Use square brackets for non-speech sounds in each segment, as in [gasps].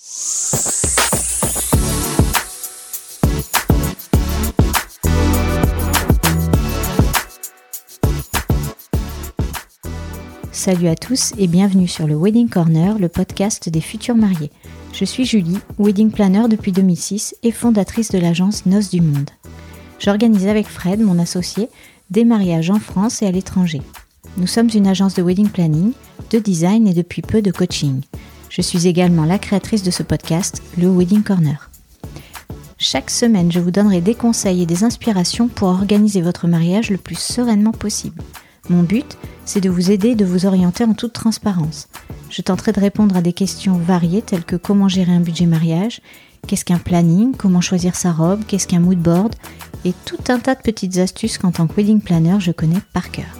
Salut à tous et bienvenue sur le Wedding Corner, le podcast des futurs mariés. Je suis Julie, wedding planner depuis 2006 et fondatrice de l'agence Noces du Monde. J'organise avec Fred, mon associé, des mariages en France et à l'étranger. Nous sommes une agence de wedding planning, de design et depuis peu de coaching. Je suis également la créatrice de ce podcast, le Wedding Corner. Chaque semaine, je vous donnerai des conseils et des inspirations pour organiser votre mariage le plus sereinement possible. Mon but, c'est de vous aider et de vous orienter en toute transparence. Je tenterai de répondre à des questions variées telles que comment gérer un budget mariage, qu'est-ce qu'un planning, comment choisir sa robe, qu'est-ce qu'un mood board, et tout un tas de petites astuces qu'en tant que wedding planner je connais par cœur.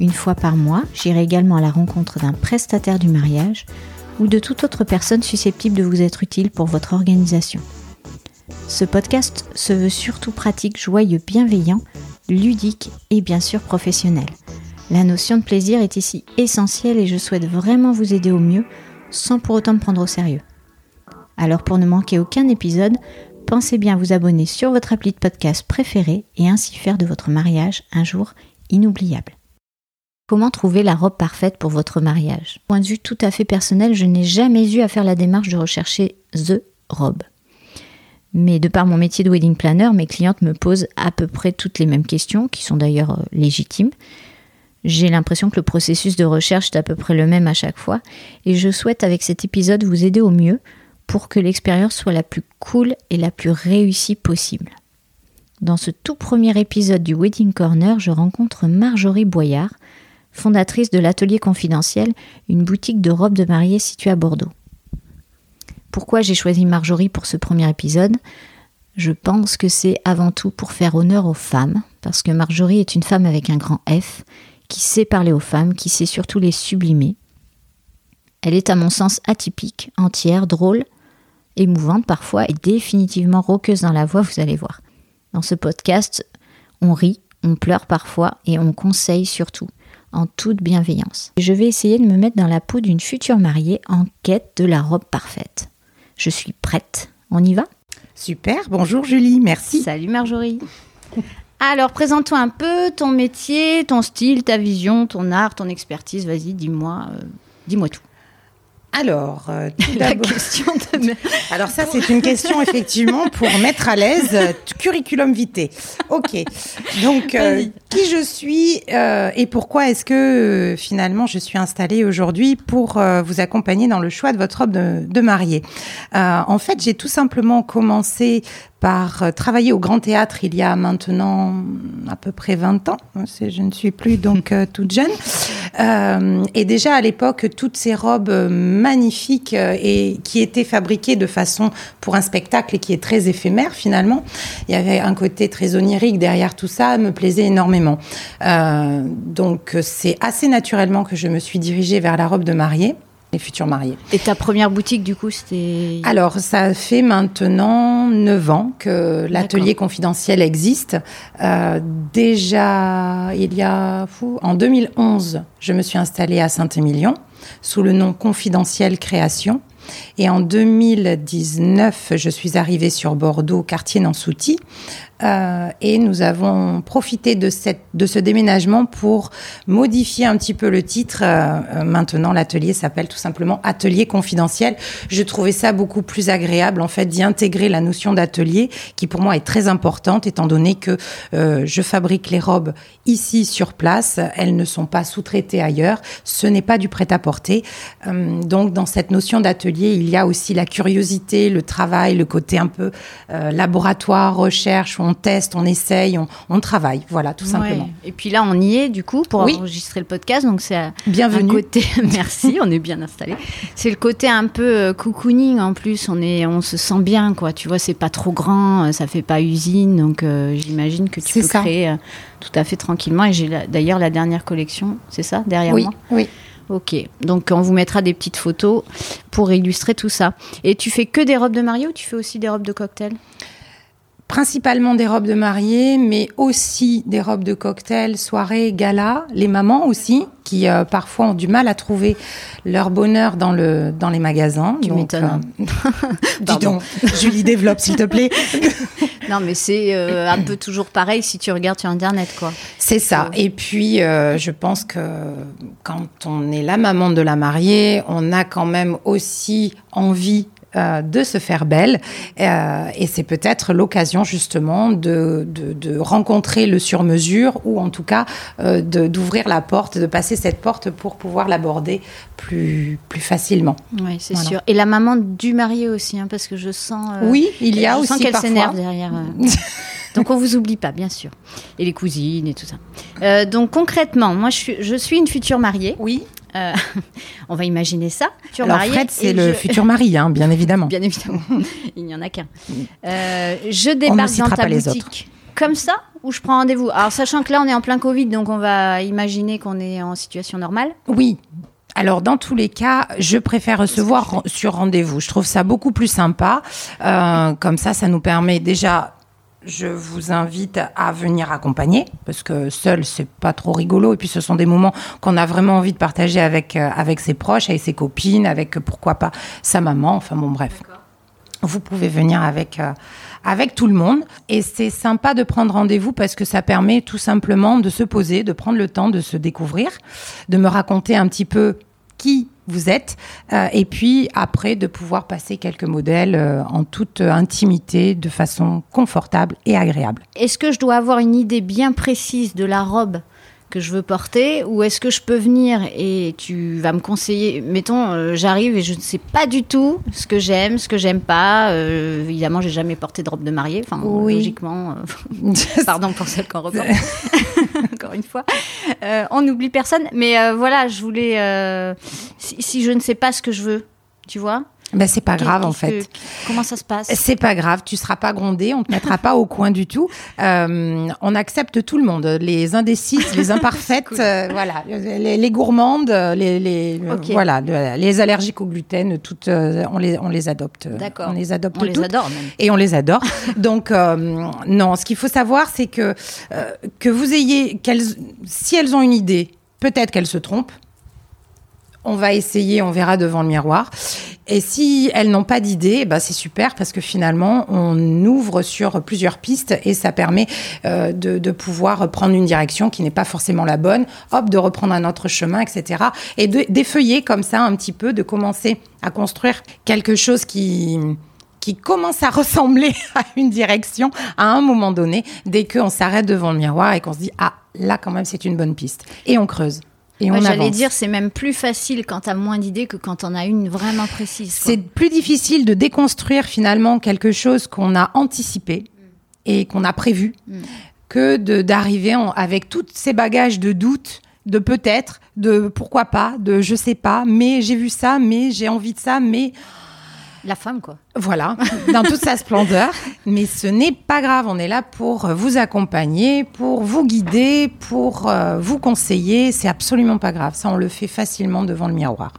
Une fois par mois, j'irai également à la rencontre d'un prestataire du mariage ou de toute autre personne susceptible de vous être utile pour votre organisation. Ce podcast se veut surtout pratique, joyeux, bienveillant, ludique et bien sûr professionnel. La notion de plaisir est ici essentielle et je souhaite vraiment vous aider au mieux sans pour autant me prendre au sérieux. Alors pour ne manquer aucun épisode, pensez bien à vous abonner sur votre appli de podcast préféré et ainsi faire de votre mariage un jour inoubliable. Comment trouver la robe parfaite pour votre mariage? Point de vue tout à fait personnel, je n'ai jamais eu à faire la démarche de rechercher The robe. Mais de par mon métier de wedding planner, mes clientes me posent à peu près toutes les mêmes questions, qui sont d'ailleurs euh, légitimes. J'ai l'impression que le processus de recherche est à peu près le même à chaque fois, et je souhaite avec cet épisode vous aider au mieux pour que l'expérience soit la plus cool et la plus réussie possible. Dans ce tout premier épisode du Wedding Corner, je rencontre Marjorie Boyard, fondatrice de l'Atelier Confidentiel, une boutique de robes de mariée située à Bordeaux. Pourquoi j'ai choisi Marjorie pour ce premier épisode? Je pense que c'est avant tout pour faire honneur aux femmes, parce que Marjorie est une femme avec un grand F, qui sait parler aux femmes, qui sait surtout les sublimer. Elle est à mon sens atypique, entière, drôle, émouvante parfois et définitivement roqueuse dans la voix, vous allez voir. Dans ce podcast, on rit, on pleure parfois et on conseille surtout en toute bienveillance. Je vais essayer de me mettre dans la peau d'une future mariée en quête de la robe parfaite. Je suis prête. On y va? Super. Bonjour Julie, merci. Salut Marjorie. Alors, présente-toi un peu ton métier, ton style, ta vision, ton art, ton expertise. Vas-y, dis-moi, euh, dis-moi tout. Alors, euh, [laughs] la question de... [laughs] Alors ça, c'est une question effectivement pour mettre à l'aise euh, curriculum vitae. Ok. Donc, euh, qui je suis et pourquoi est-ce que finalement je suis installée aujourd'hui pour vous accompagner dans le choix de votre robe de, mariée En fait, j'ai tout simplement commencé par euh, travailler au Grand Théâtre il y a maintenant à peu près 20 ans. Je ne suis plus donc euh, toute jeune. Euh, et déjà à l'époque, toutes ces robes magnifiques et qui étaient fabriquées de façon pour un spectacle et qui est très éphémère finalement. Il y avait un côté très onirique derrière tout ça, me plaisait énormément. Donc c'est assez naturellement que je me suis dirigée vers la robe de mariée les futurs mariés. Et ta première boutique, du coup, c'était Alors, ça fait maintenant 9 ans que l'atelier confidentiel existe. Euh, déjà, il y a... En 2011, je me suis installée à Saint-Émilion sous le nom Confidentiel Création. Et en 2019, je suis arrivée sur Bordeaux, quartier Nansouty, euh, et nous avons profité de, ce déménagement pour modifier un petit peu le titre. Euh, euh, maintenant, l'atelier s'appelle tout simplement Atelier confidentiel. Je trouvais ça beaucoup plus agréable, en fait, d'y intégrer la notion d'atelier, qui pour moi est très importante, étant donné que je fabrique les robes ici sur place. Elles ne sont pas sous-traitées ailleurs. Ce n'est pas du prêt-à-porter. donc, dans cette notion d'atelier, il y a aussi la curiosité, le travail, le côté un peu laboratoire, recherche, on teste, on essaye, on, travaille, voilà, tout simplement. Et puis là, on y est du coup pour enregistrer le podcast, donc c'est bienvenue. Un côté, [laughs] merci, on est bien installé. C'est le côté un peu euh, cocooning en plus, on est, on se sent bien, quoi. Tu vois, c'est pas trop grand, euh, ça fait pas usine, donc euh, j'imagine que tu peux créer tout à fait tranquillement. Et j'ai d'ailleurs la dernière collection, c'est ça, derrière oui, moi. Oui. Ok, donc on vous mettra des petites photos pour illustrer tout ça. Et tu fais que des robes de mariée ou tu fais aussi des robes de cocktail? Principalement des robes de mariée, mais aussi des robes de cocktail, soirée, gala. Les mamans aussi, qui euh, parfois ont du mal à trouver leur bonheur dans, le, dans les magasins. Tu m'étonnes. Euh, [laughs] dis donc, Julie, développe s'il te plaît. [laughs] non, mais c'est euh, un peu toujours pareil si tu regardes sur Internet, quoi. C'est ça. Et puis, je pense que quand on est la maman de la mariée, on a quand même aussi envie euh, de se faire belle. Euh, et c'est peut-être l'occasion justement de, de, rencontrer le sur-mesure ou en tout cas euh, d'ouvrir la porte, de passer cette porte pour pouvoir l'aborder plus, plus facilement. Oui, c'est sûr. Et la maman du marié aussi, hein, parce que je sens. oui, il y a je aussi. qu'elle s'énerve derrière. [laughs] donc on vous oublie pas, bien sûr. Et les cousines et tout ça. donc concrètement, moi je suis, je suis une future mariée. Oui. Euh, [laughs] on va imaginer ça. Alors Fred, c'est le futur mari, hein, bien [laughs] évidemment. bien évidemment. [laughs] Il n'y en a qu'un. Euh, je débarque dans ta boutique comme ça ou je prends rendez-vous? Alors sachant que là on est en plein Covid, donc on va imaginer qu'on est en situation normale. Oui. Alors dans tous les cas, je préfère recevoir sur rendez-vous. Je trouve ça beaucoup plus sympa. Euh, comme ça, ça nous permet déjà je vous invite à venir accompagner parce que seul c'est pas trop rigolo. Et puis ce sont des moments qu'on a vraiment envie de partager avec euh, avec ses proches, avec ses copines, avec pourquoi pas sa maman, enfin bon bref. Vous pouvez venir avec euh, avec tout le monde. Et c'est sympa de prendre rendez-vous parce que ça permet tout simplement de se poser, de prendre le temps de se découvrir, de me raconter un petit peu qui vous êtes, euh, et puis après de pouvoir passer quelques modèles euh, en toute intimité, de façon confortable et agréable. Est-ce que je dois avoir une idée bien précise de la robe? Que je veux porter ou est-ce que je peux venir et tu vas me conseiller Mettons, euh, j'arrive et je ne sais pas du tout ce que j'aime, ce que j'aime pas. Euh, évidemment, j'ai jamais porté de robe de mariée. Enfin, logiquement, euh, [laughs] pardon pour celle qu'on [laughs] reporte. [laughs] Encore une fois, on n'oublie personne. Mais voilà, je voulais. si je ne sais pas ce que je veux, tu vois ben, c'est pas grave en fait. comment ça se passe? C'est pas grave, tu seras pas grondé, on te mettra pas au coin du tout. Euh, on accepte tout le monde, les indécises, les [laughs] imparfaites, euh, voilà, les, gourmandes, les, les voilà, les allergiques au gluten, toutes, euh, on les on les adopte. D'accord. On les adopte on les adore même. Et on les adore. [laughs] Donc non, ce qu'il faut savoir, c'est que que vous ayez, qu'elles, si elles ont une idée, peut-être qu'elles se trompent. On va essayer, on verra devant le miroir. Et si elles n'ont pas d'idée, bah c'est super parce que finalement, on ouvre sur plusieurs pistes et ça permet euh, de, de, pouvoir prendre une direction qui n'est pas forcément la bonne, hop, de reprendre un autre chemin, etc. Et d'effeuiller comme ça un petit peu, de commencer à construire quelque chose qui qui commence à ressembler [laughs] à une direction à un moment donné, dès qu'on s'arrête devant le miroir et qu'on se dit, ah, là quand même c'est une bonne piste. Et on creuse. J'allais dire, c'est même plus facile quand tu as moins d'idées que quand on a une vraiment précise. C'est plus difficile de déconstruire finalement quelque chose qu'on a anticipé et qu'on a prévu mm. que d'arriver avec tous ces bagages de doute de peut-être, de pourquoi pas, de je sais pas, mais j'ai vu ça, mais j'ai envie de ça, mais la femme, quoi. Voilà, dans toute sa splendeur. [laughs] Mais ce n'est pas grave, on est là pour vous accompagner, pour vous guider, pour euh, vous conseiller. C'est absolument pas grave. Ça, on le fait facilement devant le miroir.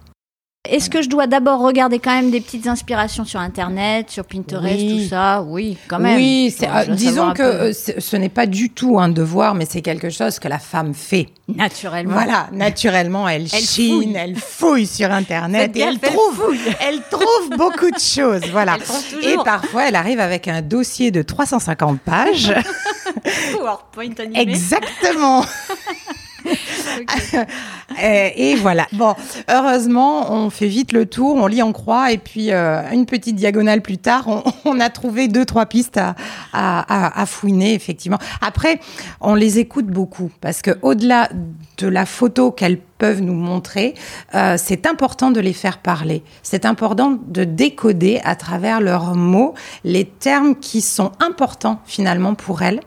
Est-ce que je dois d'abord regarder quand même des petites inspirations sur Internet, sur Pinterest, tout ça? Oui, quand même. Oui, euh, disons que euh, ce n'est pas du tout un devoir, mais c'est quelque chose que la femme fait. Naturellement. Voilà, naturellement, elle, chine, elle fouille sur Internet et elle trouve, [laughs] elle trouve beaucoup de choses. Voilà. [laughs] Et parfois, elle arrive avec un dossier de 350 pages. [laughs] PowerPoint animé. Exactement. [laughs] [laughs] et, voilà. Bon, heureusement, on fait vite le tour, on lit en croix, et puis euh, une petite diagonale plus tard, on, [laughs] a trouvé deux, trois pistes à, fouiner, effectivement. Après, on les écoute beaucoup, parce que au-delà de la photo qu'elles peuvent nous montrer, euh, c'est important de les faire parler. C'est important de décoder à travers leurs mots les termes qui sont importants finalement pour elles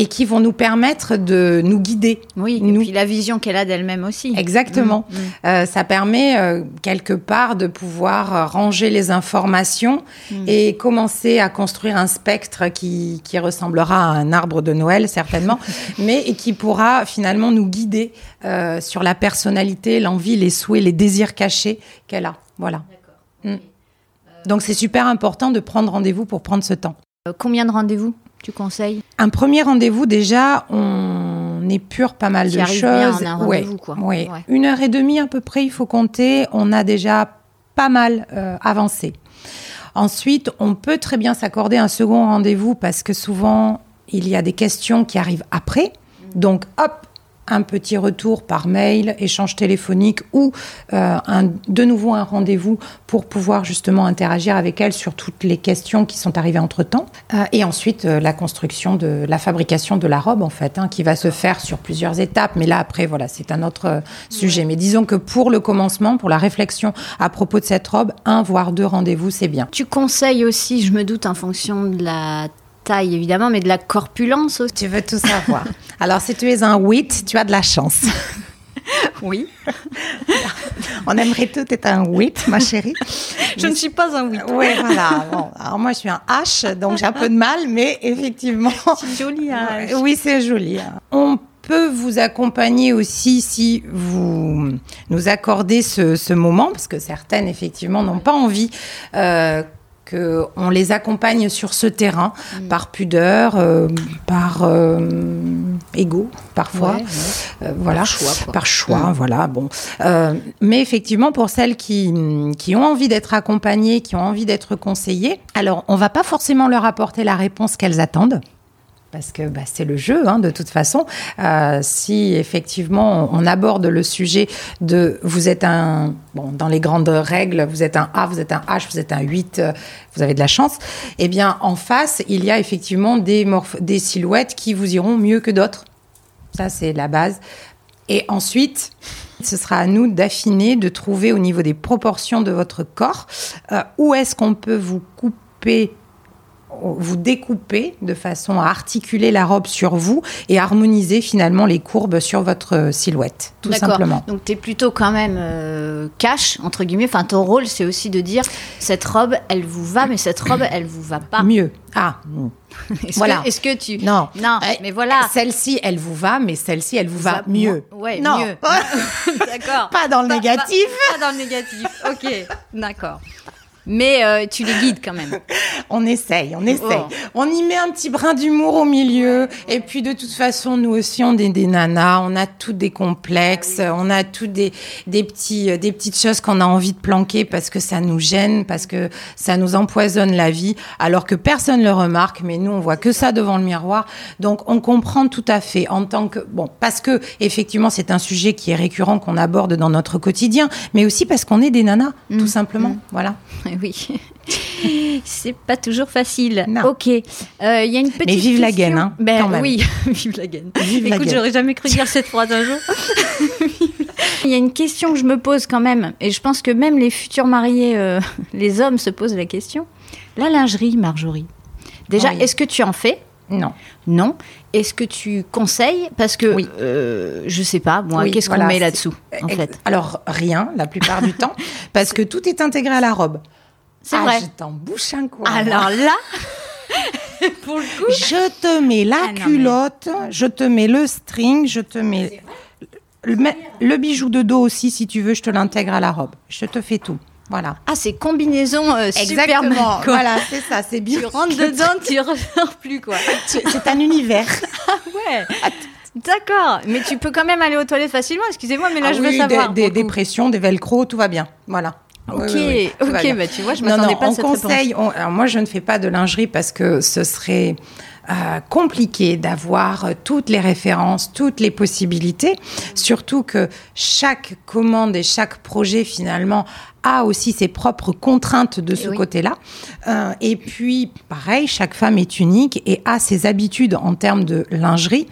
et qui vont nous permettre de nous guider. Oui, nous. et puis la vision qu'elle a d'elle-même aussi. Exactement. Mm, mm. Euh, ça permet euh, quelque part de pouvoir euh, ranger les informations mm. et commencer à construire un spectre qui, qui, ressemblera à un arbre de Noël certainement, [laughs] mais et qui pourra finalement nous guider sur la personnalité, l'envie, les souhaits, les désirs cachés qu'elle a. Voilà. Donc c'est super important de prendre rendez-vous pour prendre ce temps. combien de rendez-vous? Tu conseilles Un premier rendez-vous, déjà, on épure pas mal de choses. Bien un ouais, quoi. Ouais. Une heure et demie à peu près, il faut compter. On a déjà pas mal euh, avancé. Ensuite, on peut très bien s'accorder un second rendez-vous parce que souvent, il y a des questions qui arrivent après. Donc, hop, un petit retour par mail, échange téléphonique ou euh, un, de nouveau un rendez-vous pour pouvoir justement interagir avec elle sur toutes les questions qui sont arrivées entre-temps. Euh, et ensuite, euh, la construction de la fabrication de la robe, en fait, hein, qui va se faire sur plusieurs étapes. Mais là, après, voilà, c'est un autre sujet. Mais disons que pour le commencement, pour la réflexion à propos de cette robe, un voire deux rendez-vous, c'est bien. Tu conseilles aussi, je me doute, en fonction de la taille évidemment, mais de la corpulence aussi. Tu veux tout savoir. [laughs] Alors, si tu es un 8, tu as de la chance. [laughs] Oui. [laughs] On aimerait tout être un 8, ma chérie. Je ne suis pas un 8. Oui, voilà. alors moi, je suis un H, donc j'ai un peu de mal, mais effectivement. [laughs] C'est joli, hein. Oui, c'est joli. Hein. On peut vous accompagner aussi si vous nous accordez ce, moment, parce que certaines, effectivement, n'ont pas envie. Euh, on les accompagne sur ce terrain mm. par pudeur, euh, par euh, ego parfois, euh, voilà, par choix, mm. voilà. Bon, mais effectivement pour celles qui qui ont envie d'être accompagnées, qui ont envie d'être conseillées, alors on va pas forcément leur apporter la réponse qu'elles attendent parce que bah, c'est le jeu, hein, de toute façon. Euh, si effectivement on aborde le sujet de vous êtes un, bon, dans les grandes règles, vous êtes un A, vous êtes un H, vous êtes un 8, euh, vous avez de la chance, eh bien en face, il y a effectivement des, des silhouettes qui vous iront mieux que d'autres. Ça, c'est la base. Et ensuite, ce sera à nous d'affiner, de trouver au niveau des proportions de votre corps, euh, où est-ce qu'on peut vous couper vous découpez de façon à articuler la robe sur vous et harmoniser finalement les courbes sur votre silhouette, tout simplement. Donc tu es plutôt quand même euh, cash, entre guillemets. Enfin, ton rôle, c'est aussi de dire cette robe, elle vous va, mais cette robe, elle vous va pas. Mieux. Ah. [laughs] Est-ce voilà. Est-ce que tu. Non. Non, euh, mais voilà. Celle-ci, elle vous va, mais celle-ci, elle vous va, mieux. Ouais, non. mieux. [laughs] d'accord. Pas dans le négatif. pas dans le négatif. Ok, d'accord. Mais euh, tu les guides quand même. [laughs] on essaye, on essaye. Oh. On y met un petit brin d'humour au milieu. Et puis de toute façon, nous aussi, on est des nanas. On a tous des complexes. On a tous des, des, petits, euh, des petites choses qu'on a envie de planquer parce que ça nous gêne, parce que ça nous empoisonne la vie, alors que personne ne le remarque. Mais nous, on voit que ça devant le miroir. Donc on comprend tout à fait en tant que... Bon, parce que effectivement, c'est un sujet qui est récurrent, qu'on aborde dans notre quotidien, mais aussi parce qu'on est des nanas, tout mmh. simplement. Mmh. Voilà. [laughs] [laughs] oui. c'est pas toujours facile. Ok. Il euh, y a une petite. Mais [laughs] vive la gaine, hein, ben, Oui, vive la gaine. Écoute, j'aurais jamais cru dire cette phrase un jour. [laughs] Il y a une question que je me pose quand même, et je pense que même les futurs mariés, euh, les hommes se posent la question. La lingerie, Marjorie. Déjà, est-ce que tu en fais? Non. Non. Est-ce que tu conseilles? Parce que, oui. euh, je sais pas, moi, qu'est-ce qu'on met là-dessous, en fait? Alors, rien, la plupart du temps, parce que tout est intégré à la robe. C'est ah, vrai. Je t'en bouche un coin. Alors là, [laughs] pour le coup. [laughs] Je te mets la ah, culotte, je te mets le string, je te mets le, bijou de dos aussi, si tu veux, je te l'intègre à la robe. Je te fais tout. Voilà. Ah, c'est combinaison euh, Exactement. Voilà, c'est ça, c'est bien. Tu rentres dedans, tu ressors plus, quoi. C'est un univers. [laughs] ah ouais. D'accord, mais tu peux quand même aller aux toilettes facilement. Excusez-moi, mais là, ah je veux savoir. Des, des pressions, des velcro, tout va bien. Voilà. Ok, ok, bah, tu vois, je m'attendais pas à cette alors moi, je ne fais pas de lingerie parce que ce serait euh, compliqué d'avoir toutes les références, toutes les possibilités, surtout que chaque commande et chaque projet finalement a aussi ses propres contraintes de ce côté-là. Euh, et puis, pareil, chaque femme est unique et a ses habitudes en termes de lingerie.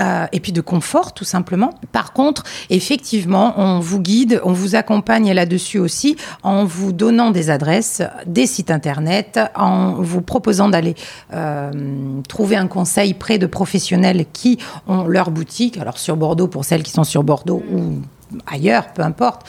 Euh, et puis de confort tout simplement. Par contre, effectivement, on vous guide, on vous accompagne là-dessus aussi en vous donnant des adresses, des sites internet, en vous proposant d'aller euh, trouver un conseil près de professionnels qui ont leur boutique, alors sur Bordeaux pour celles qui sont sur Bordeaux ou ailleurs, peu importe.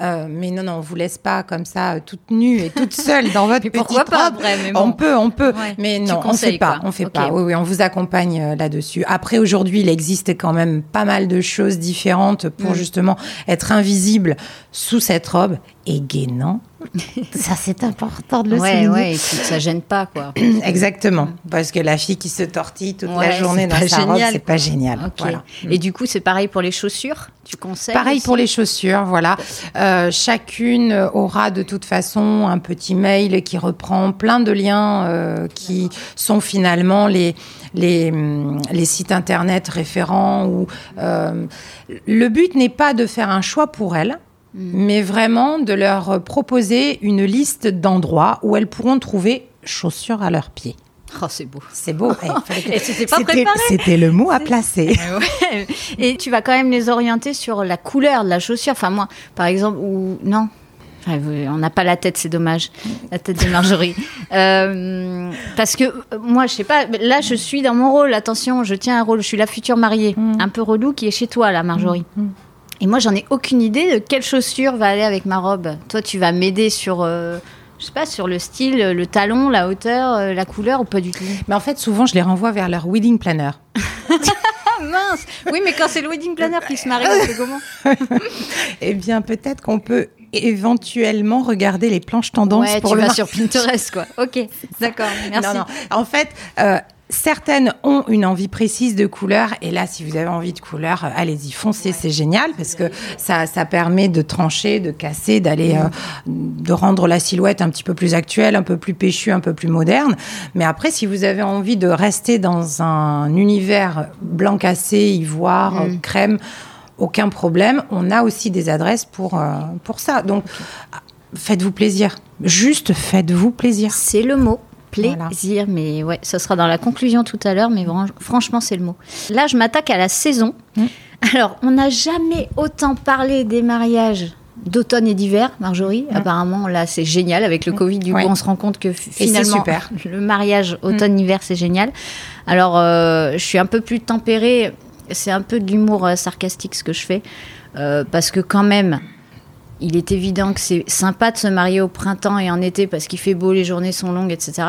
Euh, mais non, non, on vous laisse pas comme ça euh, toute nue et toute seule dans votre [laughs] petite pourquoi pas robe. mais On peut, on peut, Ouais. mais non, on fait pas, quoi. on fait pas. Oui, oui, on vous accompagne euh, là-dessus. Après, aujourd'hui, il existe quand même pas mal de choses différentes pour Mm. justement être invisible sous cette robe et gainant. [laughs] ça, c'est important de le Ouais, souligner. ouais, et puis que ça gêne pas, quoi. [clears throat] Exactement, parce que la fille qui se tortille toute la journée dans sa robe, génial, c'est pas génial. Voilà. Et du coup, c'est pareil pour les chaussures? Tu conseilles Pareil aussi? pour les chaussures, voilà. Euh, chacune aura de toute façon un petit mail qui reprend plein de liens euh, qui sont finalement les, les, hum, les sites internet référents. Ou, euh, le but n'est pas de faire un choix pour elles, mais vraiment de leur proposer une liste d'endroits où elles pourront trouver chaussures à leurs pieds. Oh, c'est beau. C'est beau. [laughs] Et c'était pas C'était- préparé. C'était le mot à placer. [laughs] Ouais. Et tu vas quand même les orienter sur la couleur de la chaussure. Enfin, moi, par exemple, ou non. On n'a pas la tête, c'est dommage. La tête de Marjorie. [laughs] Euh, parce que euh, moi, je sais pas. Là, je suis dans mon rôle. Attention, je tiens un rôle. Je suis la future mariée, un peu relou, qui est chez toi, là, Marjorie. Et moi, j'en ai aucune idée de quelle chaussure va aller avec ma robe. Toi, tu vas m'aider sur, euh, je sais pas, sur le style, le talon, la hauteur, euh, la couleur, ou pas du tout. Mais en fait, souvent, je les renvoie vers leur wedding planner. [laughs] Mince Oui, mais quand c'est le wedding planner qui se marie, on fait comment [laughs] Eh bien, peut-être qu'on peut éventuellement regarder les planches tendances Ouais, pour tu le vas sur Pinterest, quoi. Ok, d'accord, [laughs] merci. Non, non. En fait, euh, certaines ont une envie précise de couleur. Et là, si vous avez envie de couleur, euh, allez-y, foncez, c'est génial parce que ça, ça permet de trancher, de casser, d'aller, euh, de rendre la silhouette un petit peu plus actuelle, un peu plus péchue, un peu plus moderne. Mais après, si vous avez envie de rester dans un univers blanc cassé, ivoire, euh, crème, aucun problème. On a aussi des adresses pour, euh, pour ça. Donc, faites-vous plaisir. Juste faites-vous plaisir. C'est le mot. Voilà. Plaisir, mais ouais, ça sera dans la conclusion tout à l'heure, mais franchement, c'est le mot. Là, je m'attaque à la saison. Mm. Alors, on n'a jamais autant parlé des mariages d'automne et d'hiver, Marjorie. Apparemment, là, c'est génial. Avec le Covid, du Mm. Ouais. coup, on se rend compte que finalement, super. [laughs] le mariage automne-hiver, c'est génial. Alors, euh, je suis un peu plus tempérée. C'est un peu de l'humour euh, sarcastique ce que je fais. Euh, parce que quand même, il est évident que c'est sympa de se marier au printemps et en été parce qu'il fait beau, les journées sont longues, etc.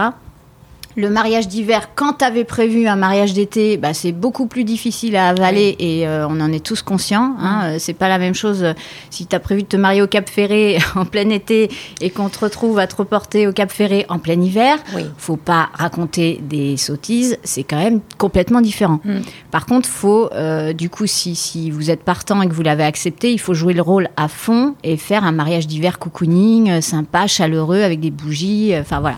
Le mariage d'hiver, quand tu avais prévu un mariage d'été, bah, c'est beaucoup plus difficile à avaler et euh, on en est tous conscients. Hein. Euh, C'est pas la même chose euh, si tu as prévu de te marier au Cap Ferré [laughs] en plein été et qu'on te retrouve à te reporter au Cap Ferré en plein hiver. Oui. Faut pas raconter des sottises, c'est quand même complètement différent. Mm. Par contre, faut euh, du coup, si, si vous êtes partant et que vous l'avez accepté, il faut jouer le rôle à fond et faire un mariage d'hiver cocooning, sympa, chaleureux, avec des bougies. Enfin voilà.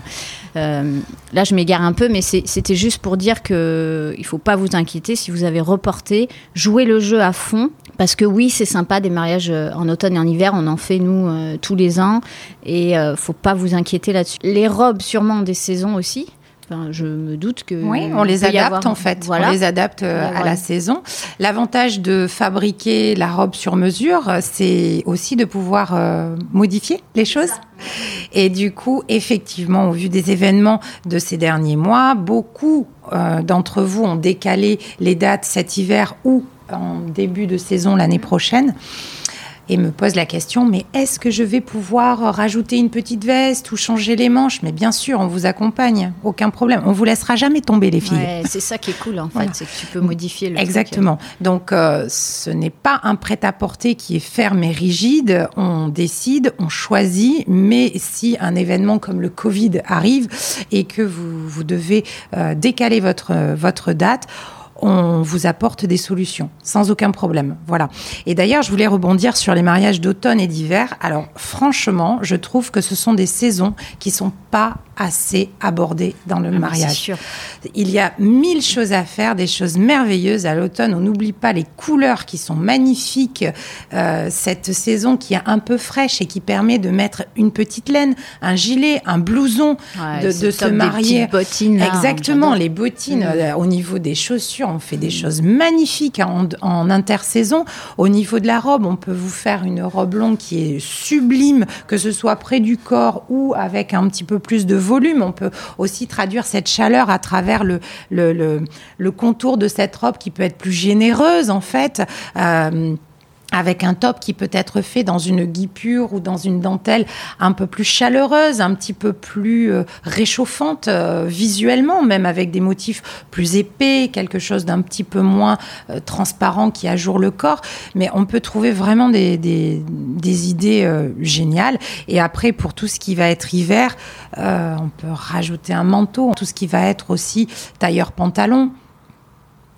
Euh, là, je m'égare un peu, mais c'était juste pour dire que il faut pas vous inquiéter si vous avez reporté. Jouez le jeu à fond. Parce que oui, c'est sympa des mariages euh, en automne et en hiver, on en fait nous euh, tous les ans et euh, faut pas vous inquiéter là-dessus. Les robes sûrement des saisons aussi. Enfin, je me doute que Oui, on les adapte avoir- en fait. Voilà. On les adapte euh, à la saison. L'avantage de fabriquer la robe sur mesure, euh, c'est aussi de pouvoir euh, modifier les choses. Et du coup, effectivement, au vu des événements de ces derniers mois, beaucoup euh, d'entre vous ont décalé les dates cet hiver ou en début de saison l'année prochaine et me pose la question, mais est-ce que je vais pouvoir rajouter une petite veste ou changer les manches? Mais bien sûr, on vous accompagne, aucun problème. On vous laissera jamais tomber, les filles. Ouais, c'est ça qui est cool en fait, Voilà. c'est que tu peux modifier le truc. Exactement. Donc, euh, ce n'est pas un prêt-à-porter qui est ferme et rigide. On décide, on choisit, mais si un événement comme le Covid arrive et que vous, vous devez euh, décaler votre, votre date, on vous apporte des solutions sans aucun problème. Voilà. Et d'ailleurs, je voulais rebondir sur les mariages d'automne et d'hiver. Alors, franchement, je trouve que ce sont des saisons qui sont pas assez abordées dans le Ah, mais mariage. Sûr. Il y a mille choses à faire, des choses merveilleuses à l'automne. On n'oublie pas les couleurs qui sont magnifiques. Euh, cette saison qui est un peu fraîche et qui permet de mettre une petite laine, un gilet, un blouson, Ouais, de, se des marier. bottines, là, Exactement, les bottines. Mm. euh, au niveau des chaussures, on fait des choses magnifiques en, en intersaison. Au niveau de la robe, on peut vous faire une robe longue qui est sublime, que ce soit près du corps ou avec un petit peu plus de volume. On peut aussi traduire cette chaleur à travers le contour de cette robe qui peut être plus généreuse en fait. Euh, avec un top qui peut être fait dans une guipure ou dans une dentelle un peu plus chaleureuse, un petit peu plus euh, réchauffante euh, visuellement, même avec des motifs plus épais, quelque chose d'un petit peu moins euh, transparent qui ajoure le corps. Mais on peut trouver vraiment des, des, des idées géniales. Et après, pour tout ce qui va être hiver, on peut rajouter un manteau, tout ce qui va être aussi tailleur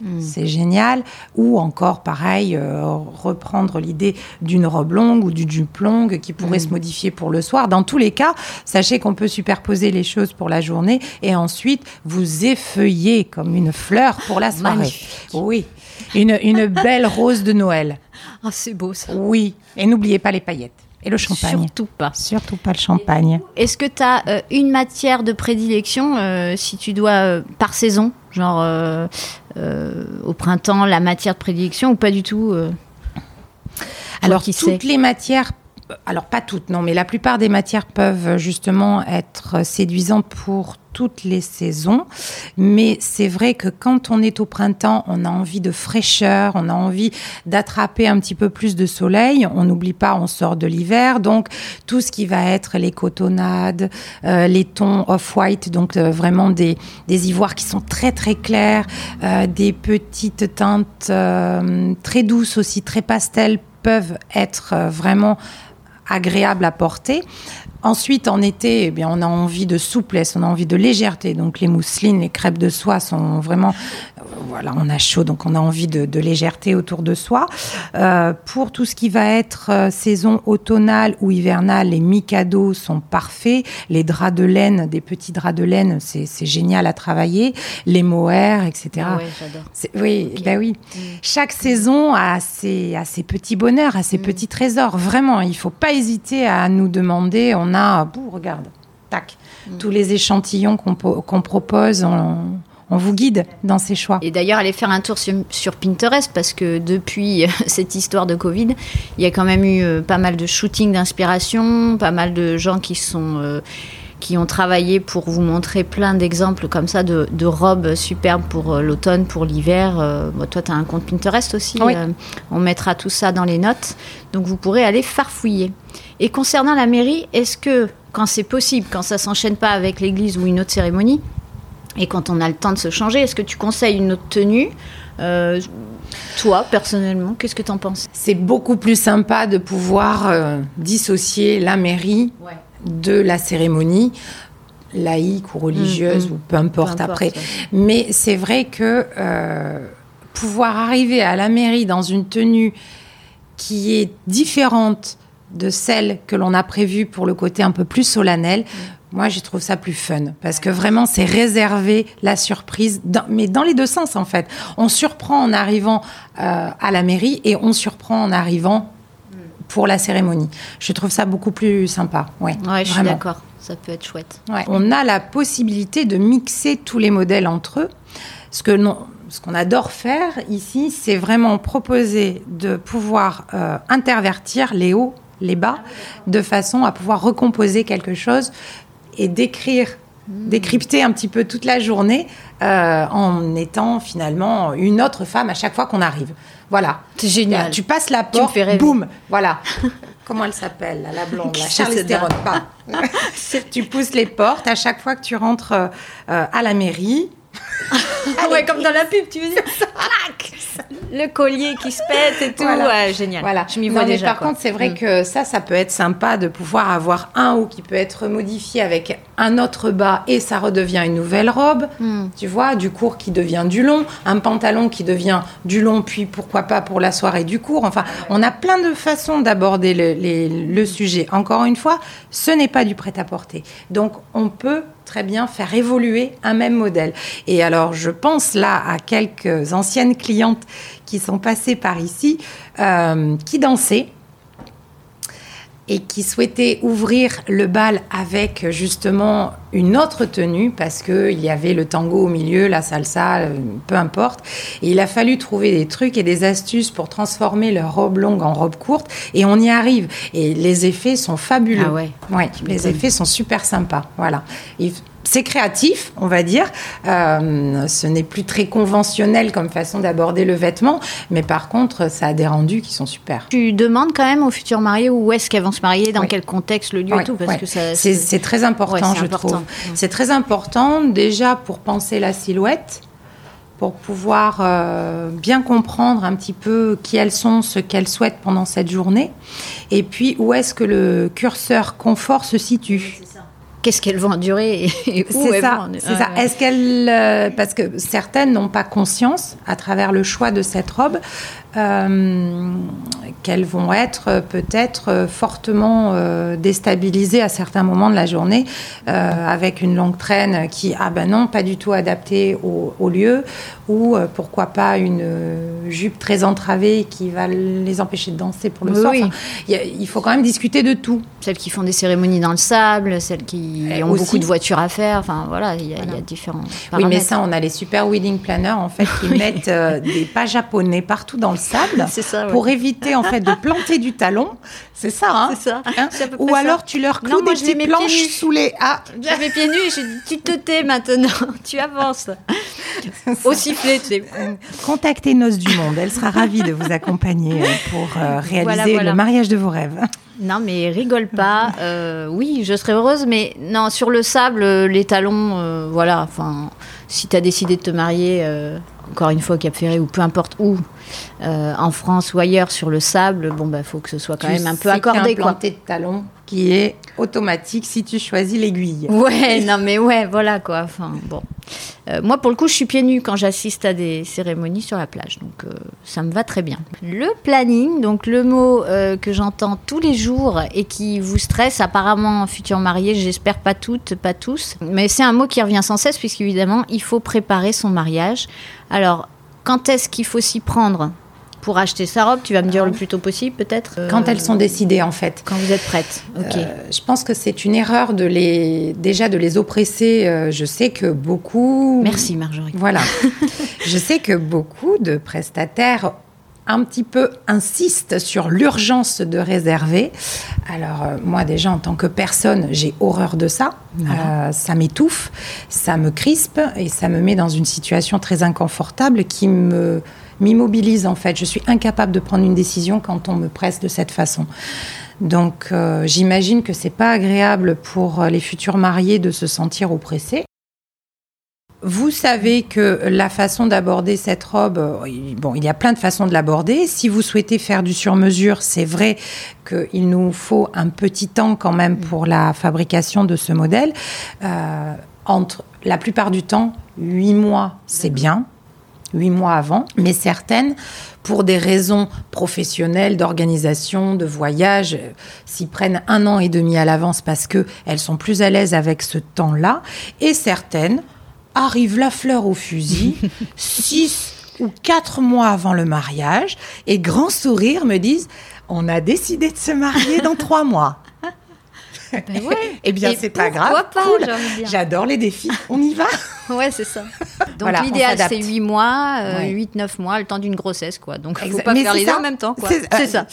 Mm. C'est génial. Ou encore, pareil, euh, reprendre l'idée d'une robe longue ou du jupe longue qui pourrait mm. se modifier pour le soir. Dans tous les cas, sachez qu'on peut superposer les choses pour la journée et ensuite vous effeuiller comme une fleur pour la soirée. Oui, une, une belle rose de Noël. Ah, c'est beau ça. Oui, et n'oubliez pas les paillettes. Et le champagne. Surtout pas. Surtout pas le champagne. Est-ce que tu as euh, une matière de prédilection euh, si tu dois par saison Genre au printemps la matière de prédilection ou pas du tout euh, Alors, toutes les matières alors pas toutes, non, mais la plupart des matières peuvent justement être séduisantes pour toutes les saisons. Mais c'est vrai que quand on est au printemps, on a envie de fraîcheur, on a envie d'attraper un petit peu plus de soleil. On n'oublie pas, on sort de l'hiver, donc tout ce qui va être les cotonnades, euh, les tons off-white, donc euh, vraiment des, des ivoires qui sont très très clairs, euh, des petites teintes très douces aussi, très pastel peuvent être vraiment agréable à porter. Ensuite, en été, eh bien, on a envie de souplesse, on a envie de légèreté. Donc, les mousselines, les crêpes de soie sont vraiment, euh, voilà, on a chaud, donc on a envie de, légèreté autour de soi. Euh, pour tout ce qui va être euh, saison automnale ou hivernale, les Mikado sont parfaits. Les draps de laine, des petits draps de laine, c'est génial à travailler. Les mohair, etc. Ah ouais, j'adore. Oui, ben oui. Mm. Chaque saison a ses, a ses petits bonheurs, a ses mm. petits trésors. Vraiment, il faut pas hésiter à nous demander. On a, regarde, tac, mm. tous les échantillons qu'on propose. On, vous guide dans ces choix. Et d'ailleurs, allez faire un tour sur, Pinterest parce que depuis [laughs] cette histoire de Covid, il y a quand même eu euh, pas mal de shootings d'inspiration, pas mal de gens qui sont euh, qui ont travaillé pour vous montrer plein d'exemples comme ça de, robes superbes pour euh, l'automne, pour l'hiver. toi, tu as un compte Pinterest aussi. on mettra tout ça dans les notes. Donc, vous pourrez aller farfouiller. Et concernant la mairie, est-ce que, quand c'est possible, quand ça s'enchaîne pas avec l'église ou une autre cérémonie, et quand on a le temps de se changer, est-ce que tu conseilles une autre tenue euh, toi, personnellement, qu'est-ce que tu en penses? C'est beaucoup plus sympa de pouvoir euh, dissocier la mairie de la cérémonie laïque ou religieuse, mm, mm. ou peu importe, après. Mais c'est vrai que euh, pouvoir arriver à la mairie dans une tenue qui est différente de celle que l'on a prévue pour le côté un peu plus solennel, mm. moi, je trouve ça plus fun parce que vraiment, c'est réserver la surprise, mais dans les deux sens en fait. On surprend en arrivant euh, à la mairie et on surprend en arrivant. Pour la cérémonie. Je trouve ça beaucoup plus sympa. Ouais, ouais je suis d'accord. Ça peut être chouette. On a la possibilité de mixer tous les modèles entre eux. Ce que non, ce qu'on adore faire ici, c'est vraiment proposer de pouvoir euh, intervertir les hauts les bas, de façon à pouvoir recomposer quelque chose et décrire, décrypter un petit peu toute la journée euh, en étant finalement une autre femme à chaque fois qu'on arrive. Voilà. C'est génial. Tu passes la porte, boum, voilà. [laughs] Comment elle s'appelle, la blonde, la Charlize Theron, pas. [laughs] [laughs] tu pousses les portes à chaque fois que tu rentres euh, à la mairie. Ouais, comme dans la pub, tu veux dire. le collier qui se pète et tout. Génial. Voilà. Je m'y vois déjà. Par contre, c'est vrai mm. que ça, ça peut être sympa de pouvoir avoir un haut qui peut être modifié avec un autre bas et ça redevient une nouvelle robe. Mm. Tu vois, du court qui devient du long, un pantalon qui devient du long, puis pourquoi pas pour la soirée du court. Enfin, on a plein de façons d'aborder le, le sujet. Encore une fois, ce n'est pas du prêt-à-porter. Donc, on peut très bien faire évoluer un même modèle. Et alors, je pense là à quelques anciennes clientes qui sont passées par ici, euh, qui dansaient et qui souhaitait ouvrir le bal avec justement une autre tenue parce qu'il y avait le tango au milieu, la salsa, euh, peu importe. Et il a fallu trouver des trucs et des astuces pour transformer leur robe longue en robe courte et on y arrive. Et les effets sont fabuleux. Ah ouais. Ouais, les effets sont super sympas. Voilà. C'est créatif, on va dire. Euh, ce n'est plus très conventionnel comme façon d'aborder le vêtement, mais par contre, ça a des rendus qui sont super. Tu demandes quand même aux futurs mariés où est-ce qu'elles vont se marier, dans quel contexte, le lieu et tout, parce que ça. C'est très important, je trouve. C'est très important déjà pour penser la silhouette pour pouvoir euh, bien comprendre un petit peu qui elles sont, ce qu'elles souhaitent pendant cette journée, et puis où est-ce que le curseur confort se situe? Qu'est-ce qu'elles vont endurer et où elles ça, vont C'est ça. Est-ce qu'elles, euh, parce que certaines n'ont pas conscience, à travers le choix de cette robe, qu'elles vont être peut-être fortement euh, déstabilisées à certains moments de la journée, avec une longue traîne qui, ah ben non, pas du tout adaptée au, lieu, ou pourquoi pas une jupe très entravée qui va les empêcher de danser pour le soir. il faut quand même discuter de tout. Celles qui font des cérémonies dans le sable, celles qui ils ont beaucoup de voitures à faire. Enfin, voilà, il y, a, différents. Oui, mais ça, on a les super wedding planners en fait qui [laughs] mettent euh, des pas japonais partout dans le sable [laughs] ça, pour éviter en fait de [laughs] planter du talon. C'est ça, hein ça. Hein Ou alors tu leur cloues des petites planches sous les. Ah, j'avais pieds nus et j'ai dit tu te tais maintenant, [laughs] tu avances. Au sifflet, tu. Contactez Noce du Monde, elle sera ravie de vous accompagner euh, pour euh, réaliser le mariage de vos rêves. Non, mais rigole pas. Euh, oui, je serais heureuse, mais non, sur le sable, les talons, voilà. Enfin, si tu as décidé de te marier, encore une fois, Cap Ferré ou peu importe où, en France ou ailleurs, sur le sable, bon, bah, faut que ce soit quand même un peu accordé. Un de talons qui est automatique si tu choisis l'aiguille. Ouais, [laughs] non mais ouais, voilà quoi. Enfin bon, euh, moi pour le coup, je suis pieds nus quand j'assiste à des cérémonies sur la plage, donc euh, ça me va très bien. Le planning, donc le mot euh, que j'entends tous les jours et qui vous stresse, apparemment futur marié, j'espère pas toutes, pas tous, mais c'est un mot qui revient sans cesse puisqu'évidemment il faut préparer son mariage. Alors quand est-ce qu'il faut s'y prendre pour acheter sa robe? Tu vas me dire le plus tôt possible, peut-être Quand elles sont décidées, en fait. Quand vous êtes prête. Ok. Euh, je pense que c'est une erreur de les déjà de les oppresser. Euh, je sais que beaucoup. Merci Marjorie. Voilà. je sais que beaucoup de prestataires un petit peu insistent sur l'urgence de réserver. Alors euh, moi déjà en tant que personne, j'ai horreur de ça. ça m'étouffe, ça me crispe et ça me met dans une situation très inconfortable qui me m'immobilise en fait. Je suis incapable de prendre une décision quand on me presse de cette façon. Donc euh, j'imagine que c'est pas agréable pour les futurs mariés de se sentir oppressés. Vous savez que la façon d'aborder cette robe, euh, bon, il y a plein de façons de l'aborder. Si vous souhaitez faire du sur-mesure, c'est vrai qu'il nous faut un petit temps quand même pour la fabrication de ce modèle. Euh, entre la plupart du temps, huit mois, c'est bien huit mois avant, mais certaines, pour des raisons professionnelles, d'organisation, de voyage, euh, s'y prennent un an et demi à l'avance parce qu'elles sont plus à l'aise avec ce temps-là, et certaines arrivent la fleur au fusil, [laughs] six ou quatre mois avant le mariage, et grand sourire me disent, on a décidé de se marier dans trois mois. [laughs] Ben ouais. eh bien, c'est pas grave. Pas, J'adore les défis. On y va [laughs] Ouais, c'est ça. [laughs] Donc l'idéal, c'est 8 mois, 8-9 euh, mois, le temps d'une grossesse, quoi. Donc il faut pas faire les deux en même temps, C'est ça.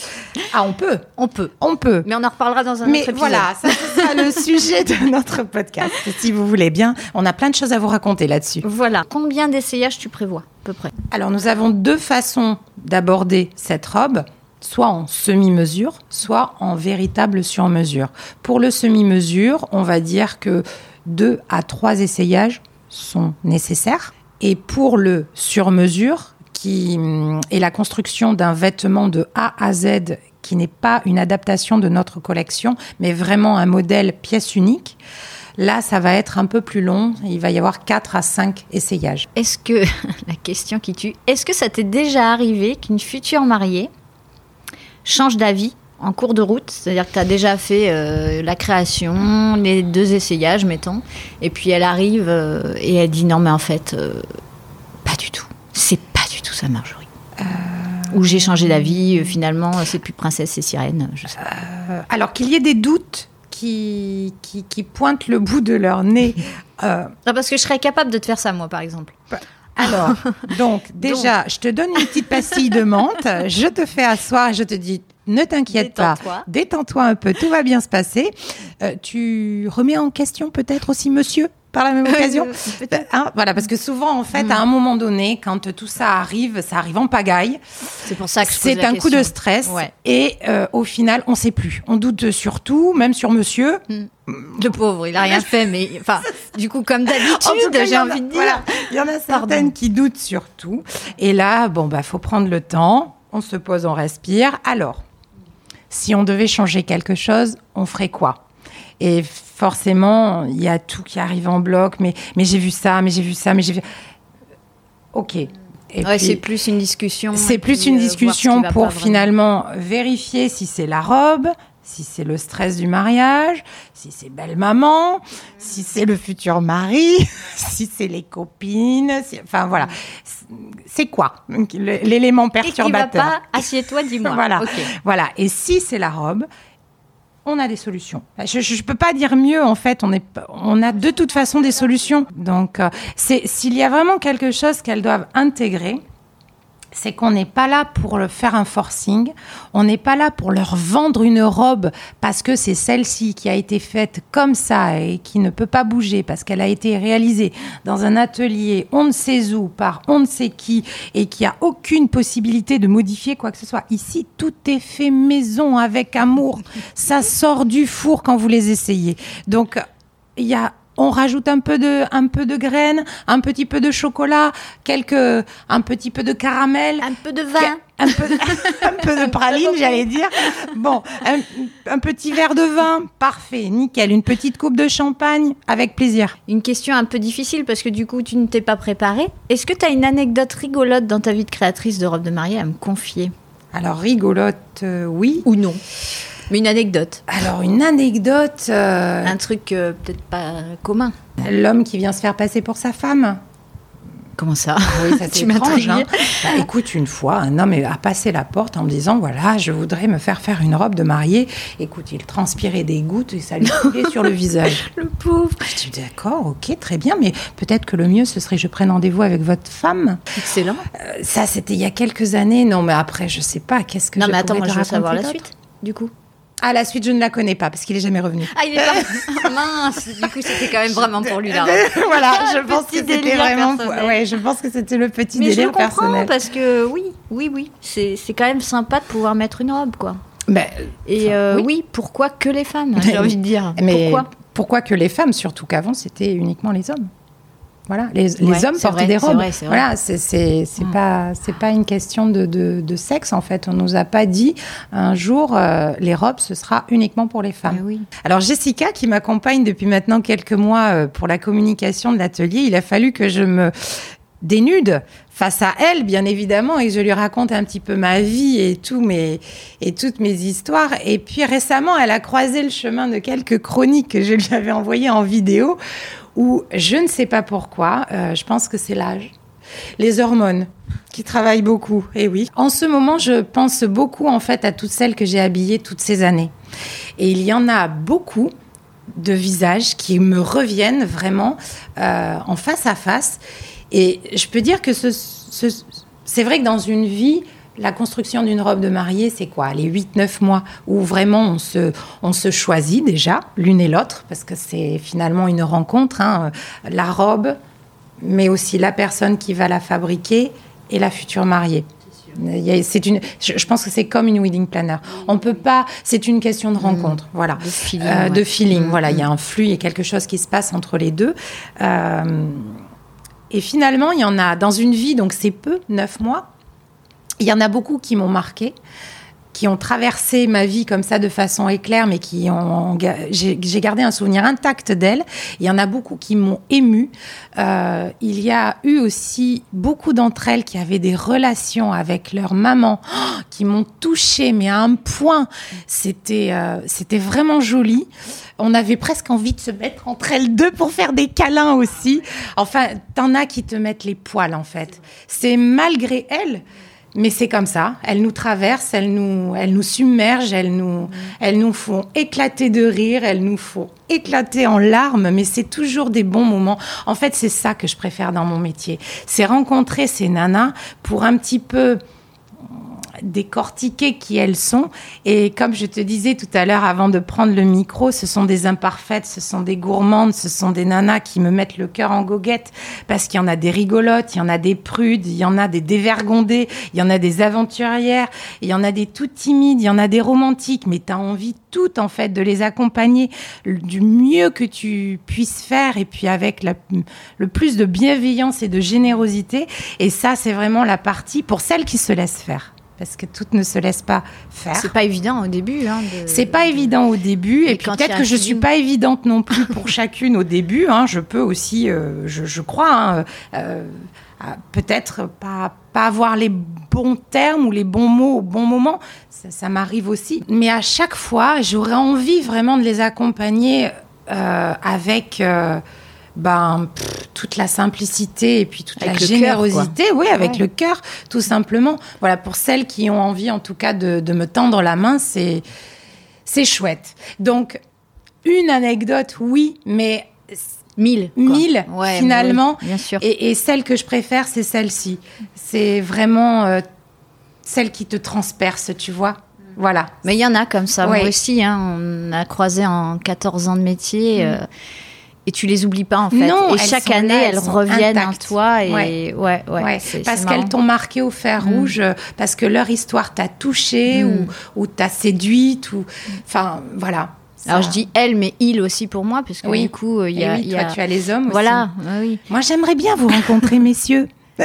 Ah, on peut. On peut. On peut. Mais on en reparlera dans un autre épisode. voilà, ça sera le sujet de notre podcast. Si vous voulez bien, on a plein de choses à vous raconter là-dessus. Voilà. Combien d'essayages tu prévois, à peu près? Alors, nous avons deux façons d'aborder cette robe soit en semi-mesure, soit en véritable sur-mesure. Pour le semi-mesure, on va dire que deux à trois essayages sont nécessaires. Et pour le sur-mesure, qui hum, est la construction d'un vêtement de A à Z qui n'est pas une adaptation de notre collection, mais vraiment un modèle pièce unique. Là, ça va être un peu plus long. Il va y avoir quatre à cinq essayages. Est-ce que, [laughs] la question qui tue, est-ce que ça t'est déjà arrivé qu'une future mariée change d'avis en cours de route, c'est-à-dire que tu as déjà fait euh, la création, les deux essayages, mettons, et puis elle arrive euh, et elle dit non, mais en fait, euh, pas du tout. C'est pas du tout ça, Marjorie. Ou j'ai changé d'avis, finalement, c'est plus princesse, c'est sirène. Je sais alors qu'il y ait des doutes qui, qui, pointent le bout de leur nez. [laughs] Non, parce que je serais capable de te faire ça, moi, par exemple. Alors, [laughs] donc, déjà, je te donne une petite pastille de menthe, je te fais asseoir et je te dis, ne t'inquiète pas, détends-toi un peu, tout va bien se passer. Euh, tu remets en question peut-être aussi monsieur? Par la même [laughs] occasion hein, Voilà, parce que souvent, en fait, à un moment donné, quand tout ça arrive, ça arrive en pagaille. C'est pour ça que c'est un coup de stress. Et euh, au final, on ne sait plus. On doute sur tout, même sur monsieur. Mm. Le pauvre, il a rien fait, mais enfin, [laughs] du coup, comme d'habitude, j'ai envie de dire. il y en a certaines qui doutent sur tout. Et là, bon, bah, faut prendre le temps. On se pose, on respire. Alors, si on devait changer quelque chose, on ferait quoi? Et forcément, il y a tout qui arrive en bloc. Mais, mais j'ai vu ça, mais j'ai vu ça, mais j'ai vu. Ok. c'est plus une discussion. C'est plus une euh, discussion pour finalement vérifier si c'est la robe, si c'est le stress du mariage, si c'est belle maman, si c'est le futur mari, [laughs] si c'est les copines, enfin voilà. C'est quoi l'élément perturbateur Et qui va pas, assieds-toi, dis-moi. [laughs] voilà. voilà. Et si c'est la robe, on a des solutions. Je ne peux pas dire mieux, en fait. On, est, on a de toute façon des solutions. Donc, euh, c'est s'il y a vraiment quelque chose qu'elles doivent intégrer, c'est qu'on n'est pas là pour faire un forcing, on n'est pas là pour leur vendre une robe parce que c'est celle-ci qui a été faite comme ça et qui ne peut pas bouger parce qu'elle a été réalisée dans un atelier on ne sait où par on ne sait qui et qui a aucune possibilité de modifier quoi que ce soit. Ici, tout est fait maison avec amour. Ça sort du four quand vous les essayez. Donc, il y a on rajoute un peu de un peu de graines, un petit peu de chocolat, quelques un petit peu de caramel, un peu de vin, un peu, [laughs] un peu de praline, j'allais dire. Bon, un, petit verre de vin, parfait, nickel. Une petite coupe de champagne, avec plaisir. Une question un peu difficile parce que du coup tu ne t'es pas préparée. Est-ce que tu as une anecdote rigolote dans ta vie de créatrice de robe de mariée à me confier? Alors rigolote, euh, oui ou non? Mais une anecdote. Alors, une anecdote. Euh, Un truc euh, peut-être pas commun. L'homme qui vient se faire passer pour sa femme. Comment ça Oui, ça [laughs] c'est étrange. Hein. Bah, écoute, une fois, un homme a passé la porte en me disant voilà, je voudrais me faire faire une robe de mariée. Écoute, il transpirait des gouttes et ça lui [laughs] coulait sur le visage. Le pauvre. Je dis d'accord, ok, très bien, mais peut-être que le mieux ce serait je prenne rendez-vous avec votre femme. Excellent. Euh, ça, c'était il y a quelques années. Non, mais après, je sais pas. Qu'est-ce que non, je mais attends, moi je veux savoir la suite, du coup. Ah, la suite, je ne la connais pas parce qu'il est jamais revenu. Ah, il est pas. [laughs] mince. Du coup, c'était quand même vraiment pour lui là. voilà, je pense que c'était vraiment. Ouais, je pense que c'était le petit Mais délire je comprends parce que oui, oui, oui, c'est quand même sympa de pouvoir mettre une robe, quoi. Ben, Et euh, oui. pourquoi que les femmes J'ai envie de dire? Mais pourquoi? Pourquoi que les femmes Surtout qu'avant, c'était uniquement les hommes. Voilà, les, hommes portaient des robes. voilà, c'est c'est mm. pas c'est pas une question de, de, sexe en fait. On nous a pas dit un jour euh, les robes ce sera uniquement pour les femmes. Eh oui. Alors Jessica qui m'accompagne depuis maintenant quelques mois euh, pour la communication de l'atelier, il a fallu que je me dénude face à elle, bien évidemment, et que je lui raconte un petit peu ma vie et, tout mes, et toutes mes histoires. Et puis récemment, elle a croisé le chemin de quelques chroniques que je lui avais envoyées en vidéo où je ne sais pas pourquoi, euh, je pense que c'est l'âge, les hormones qui travaillent beaucoup. Et oui, en ce moment, je pense beaucoup en fait à toutes celles que j'ai habillées toutes ces années. Et il y en a beaucoup de visages qui me reviennent vraiment euh, en face à face. Et je peux dire que ce, c'est vrai que dans une vie, la construction d'une robe de mariée, c'est quoi? Les 8-9 mois où vraiment on se, on se choisit déjà, l'une et l'autre, parce que c'est finalement une rencontre. Hein, la robe, mais aussi la personne qui va la fabriquer et la future mariée. C'est une, je pense que c'est comme une wedding planner. On peut pas, c'est une question de mmh. rencontre, voilà, de feeling. Euh, de feeling Voilà, il y a mmh. un flux, il y a quelque chose qui se passe entre les deux. Euh, et finalement, il y en a dans une vie, donc c'est peu, neuf mois. Il y en a beaucoup qui m'ont marqué, qui ont traversé ma vie comme ça de façon éclair, mais qui ont, j'ai gardé un souvenir intact d'elles. Il y en a beaucoup qui m'ont ému. Euh, il y a eu aussi beaucoup d'entre elles qui avaient des relations avec leur maman, [gasps] qui m'ont touchée, mais à un point, c'était euh, c'était vraiment joli. On avait presque envie de se mettre entre elles deux pour faire des câlins aussi. Enfin, t'en as qui te mettent les poils en fait. C'est malgré elles mais c'est comme ça. Elles nous traversent, elles nous, elles nous submergent, elles nous, elles nous font éclater de rire, elles nous font éclater en larmes, mais c'est toujours des bons moments. En fait, c'est ça que je préfère dans mon métier. C'est rencontrer ces nanas pour un petit peu décortiquer qui elles sont. Et comme je te disais tout à l'heure avant de prendre le micro, ce sont des imparfaites, ce sont des gourmandes, ce sont des nanas qui me mettent le cœur en goguette parce qu'il y en a des rigolotes, il y en a des prudes, il y en a des dévergondées, il y en a des aventurières, il y en a des toutes timides, il y en a des romantiques, mais tu as envie toutes en fait de les accompagner du mieux que tu puisses faire et puis avec le plus de bienveillance et de générosité. Et ça, c'est vraiment la partie pour celles qui se laissent faire parce que toutes ne se laissent pas faire. C'est pas évident au début. Hein, c'est pas évident au début, et, puis peut-être que je suis pas évidente non plus pour [laughs] chacune au début. Hein. je peux aussi, euh, je, crois, hein, euh, peut-être pas, pas avoir les bons termes ou les bons mots au bon moment. Ça, m'arrive aussi. Mais à chaque fois, j'aurais envie vraiment de les accompagner euh, avec ben, toute la simplicité et puis toute la générosité, oui, avec le cœur, tout simplement. Voilà, pour celles qui ont envie, en tout cas, de, de me tendre la main, c'est c'est chouette. Donc, une anecdote, oui, mais Mille. Mille, finalement. bien sûr. Et, et, celle que je préfère, c'est celle-ci. C'est vraiment euh, celle qui te transperce, tu vois. Voilà. Mais il y en a comme ça. Moi aussi, hein, on a croisé en 14 ans de métier. Mm. Euh, et tu les oublies pas en fait. Non, et chaque année, elles, reviennent en toi et ouais, ouais, ouais, parce qu'elles t'ont marqué au fer mm. rouge, parce que leur histoire t'a touché mm. ou, ou t'a séduite ou, enfin, voilà. Alors je dis elle, mais il aussi pour moi, parce que du coup, il y a, oui, toi, tu as les hommes aussi. Voilà, oui. Moi, j'aimerais bien vous rencontrer, [laughs] messieurs. Et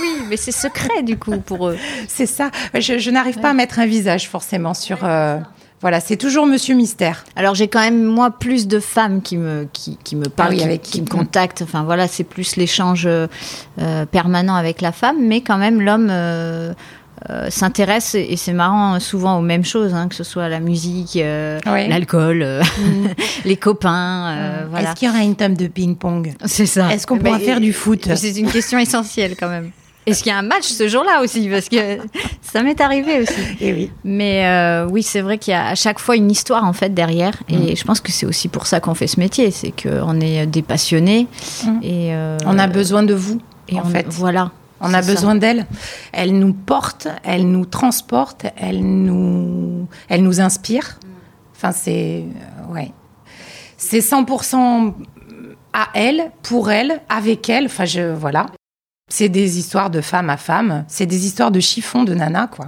oui, mais c'est secret du coup pour eux. C'est ça. Je, n'arrive pas à mettre un visage forcément sur. Euh, voilà, c'est toujours Monsieur Mystère. Alors j'ai quand même moi plus de femmes qui me qui, qui me parlent, ah qui, avec qui, me contactent. Enfin voilà, c'est plus l'échange euh, permanent avec la femme, mais quand même l'homme. Euh, euh, s'intéresse et c'est marrant souvent aux mêmes choses, hein, que ce soit la musique, l'alcool, mm. [laughs] les copains. Est-ce qu'il y aura une table de ping-pong? C'est ça. Est-ce qu'on pourra faire du foot? C'est une question essentielle quand même. Est-ce qu'il y a un match ce jour-là aussi? Parce que ça m'est arrivé aussi. Et oui. Mais euh, oui, c'est vrai qu'il y a à chaque fois une histoire en fait derrière. Et mm. je pense que c'est aussi pour ça qu'on fait ce métier. C'est qu'on est des passionnés. Mm. Et euh, on a besoin de vous, et en fait. Voilà. On a besoin d'elle. Elle nous porte, elle nous transporte, elle nous, elle nous inspire. Enfin, c'est. Euh, ouais. C'est 100% à elle, pour elle, avec elle. Enfin, je. Voilà. C'est des histoires de femme à femme, c'est des histoires de chiffon de nana, quoi.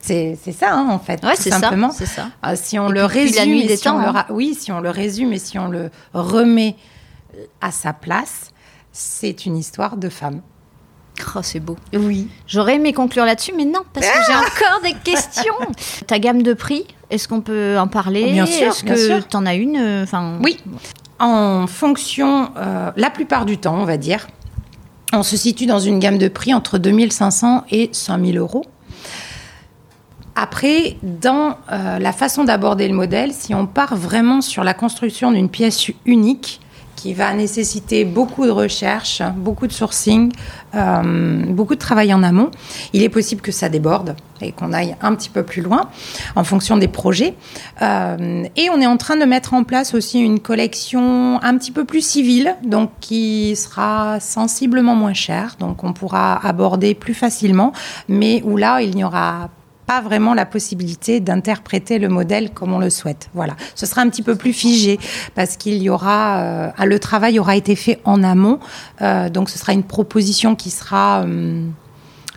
C'est ça, hein, en fait, ouais, tout simplement. Ça, ça. Ah, si on le résume, et si on le hein. oui, si on le résume et si on le remet à sa place, c'est une histoire de femme. Oh, c'est beau. Oui. J'aurais aimé conclure là-dessus, mais non, parce que j'ai ah encore des questions. [laughs] Ta gamme de prix, est-ce qu'on peut en parler? Bien sûr. Est-ce que tu en as une euh, enfin... Oui. En fonction, euh, la plupart du temps, on va dire, on se situe dans une gamme de prix entre 2500 et 5000 euros. Après, dans euh, la façon d'aborder le modèle, si on part vraiment sur la construction d'une pièce unique, qui va nécessiter beaucoup de recherche, beaucoup de sourcing, euh, beaucoup de travail en amont. Il est possible que ça déborde et qu'on aille un petit peu plus loin en fonction des projets. Euh, et on est en train de mettre en place aussi une collection un petit peu plus civile, donc qui sera sensiblement moins chère, donc on pourra aborder plus facilement, mais où là, il n'y aura pas vraiment la possibilité d'interpréter le modèle comme on le souhaite. Voilà, ce sera un petit peu plus figé parce qu'il y aura euh, le travail aura été fait en amont, euh, donc ce sera une proposition qui sera euh,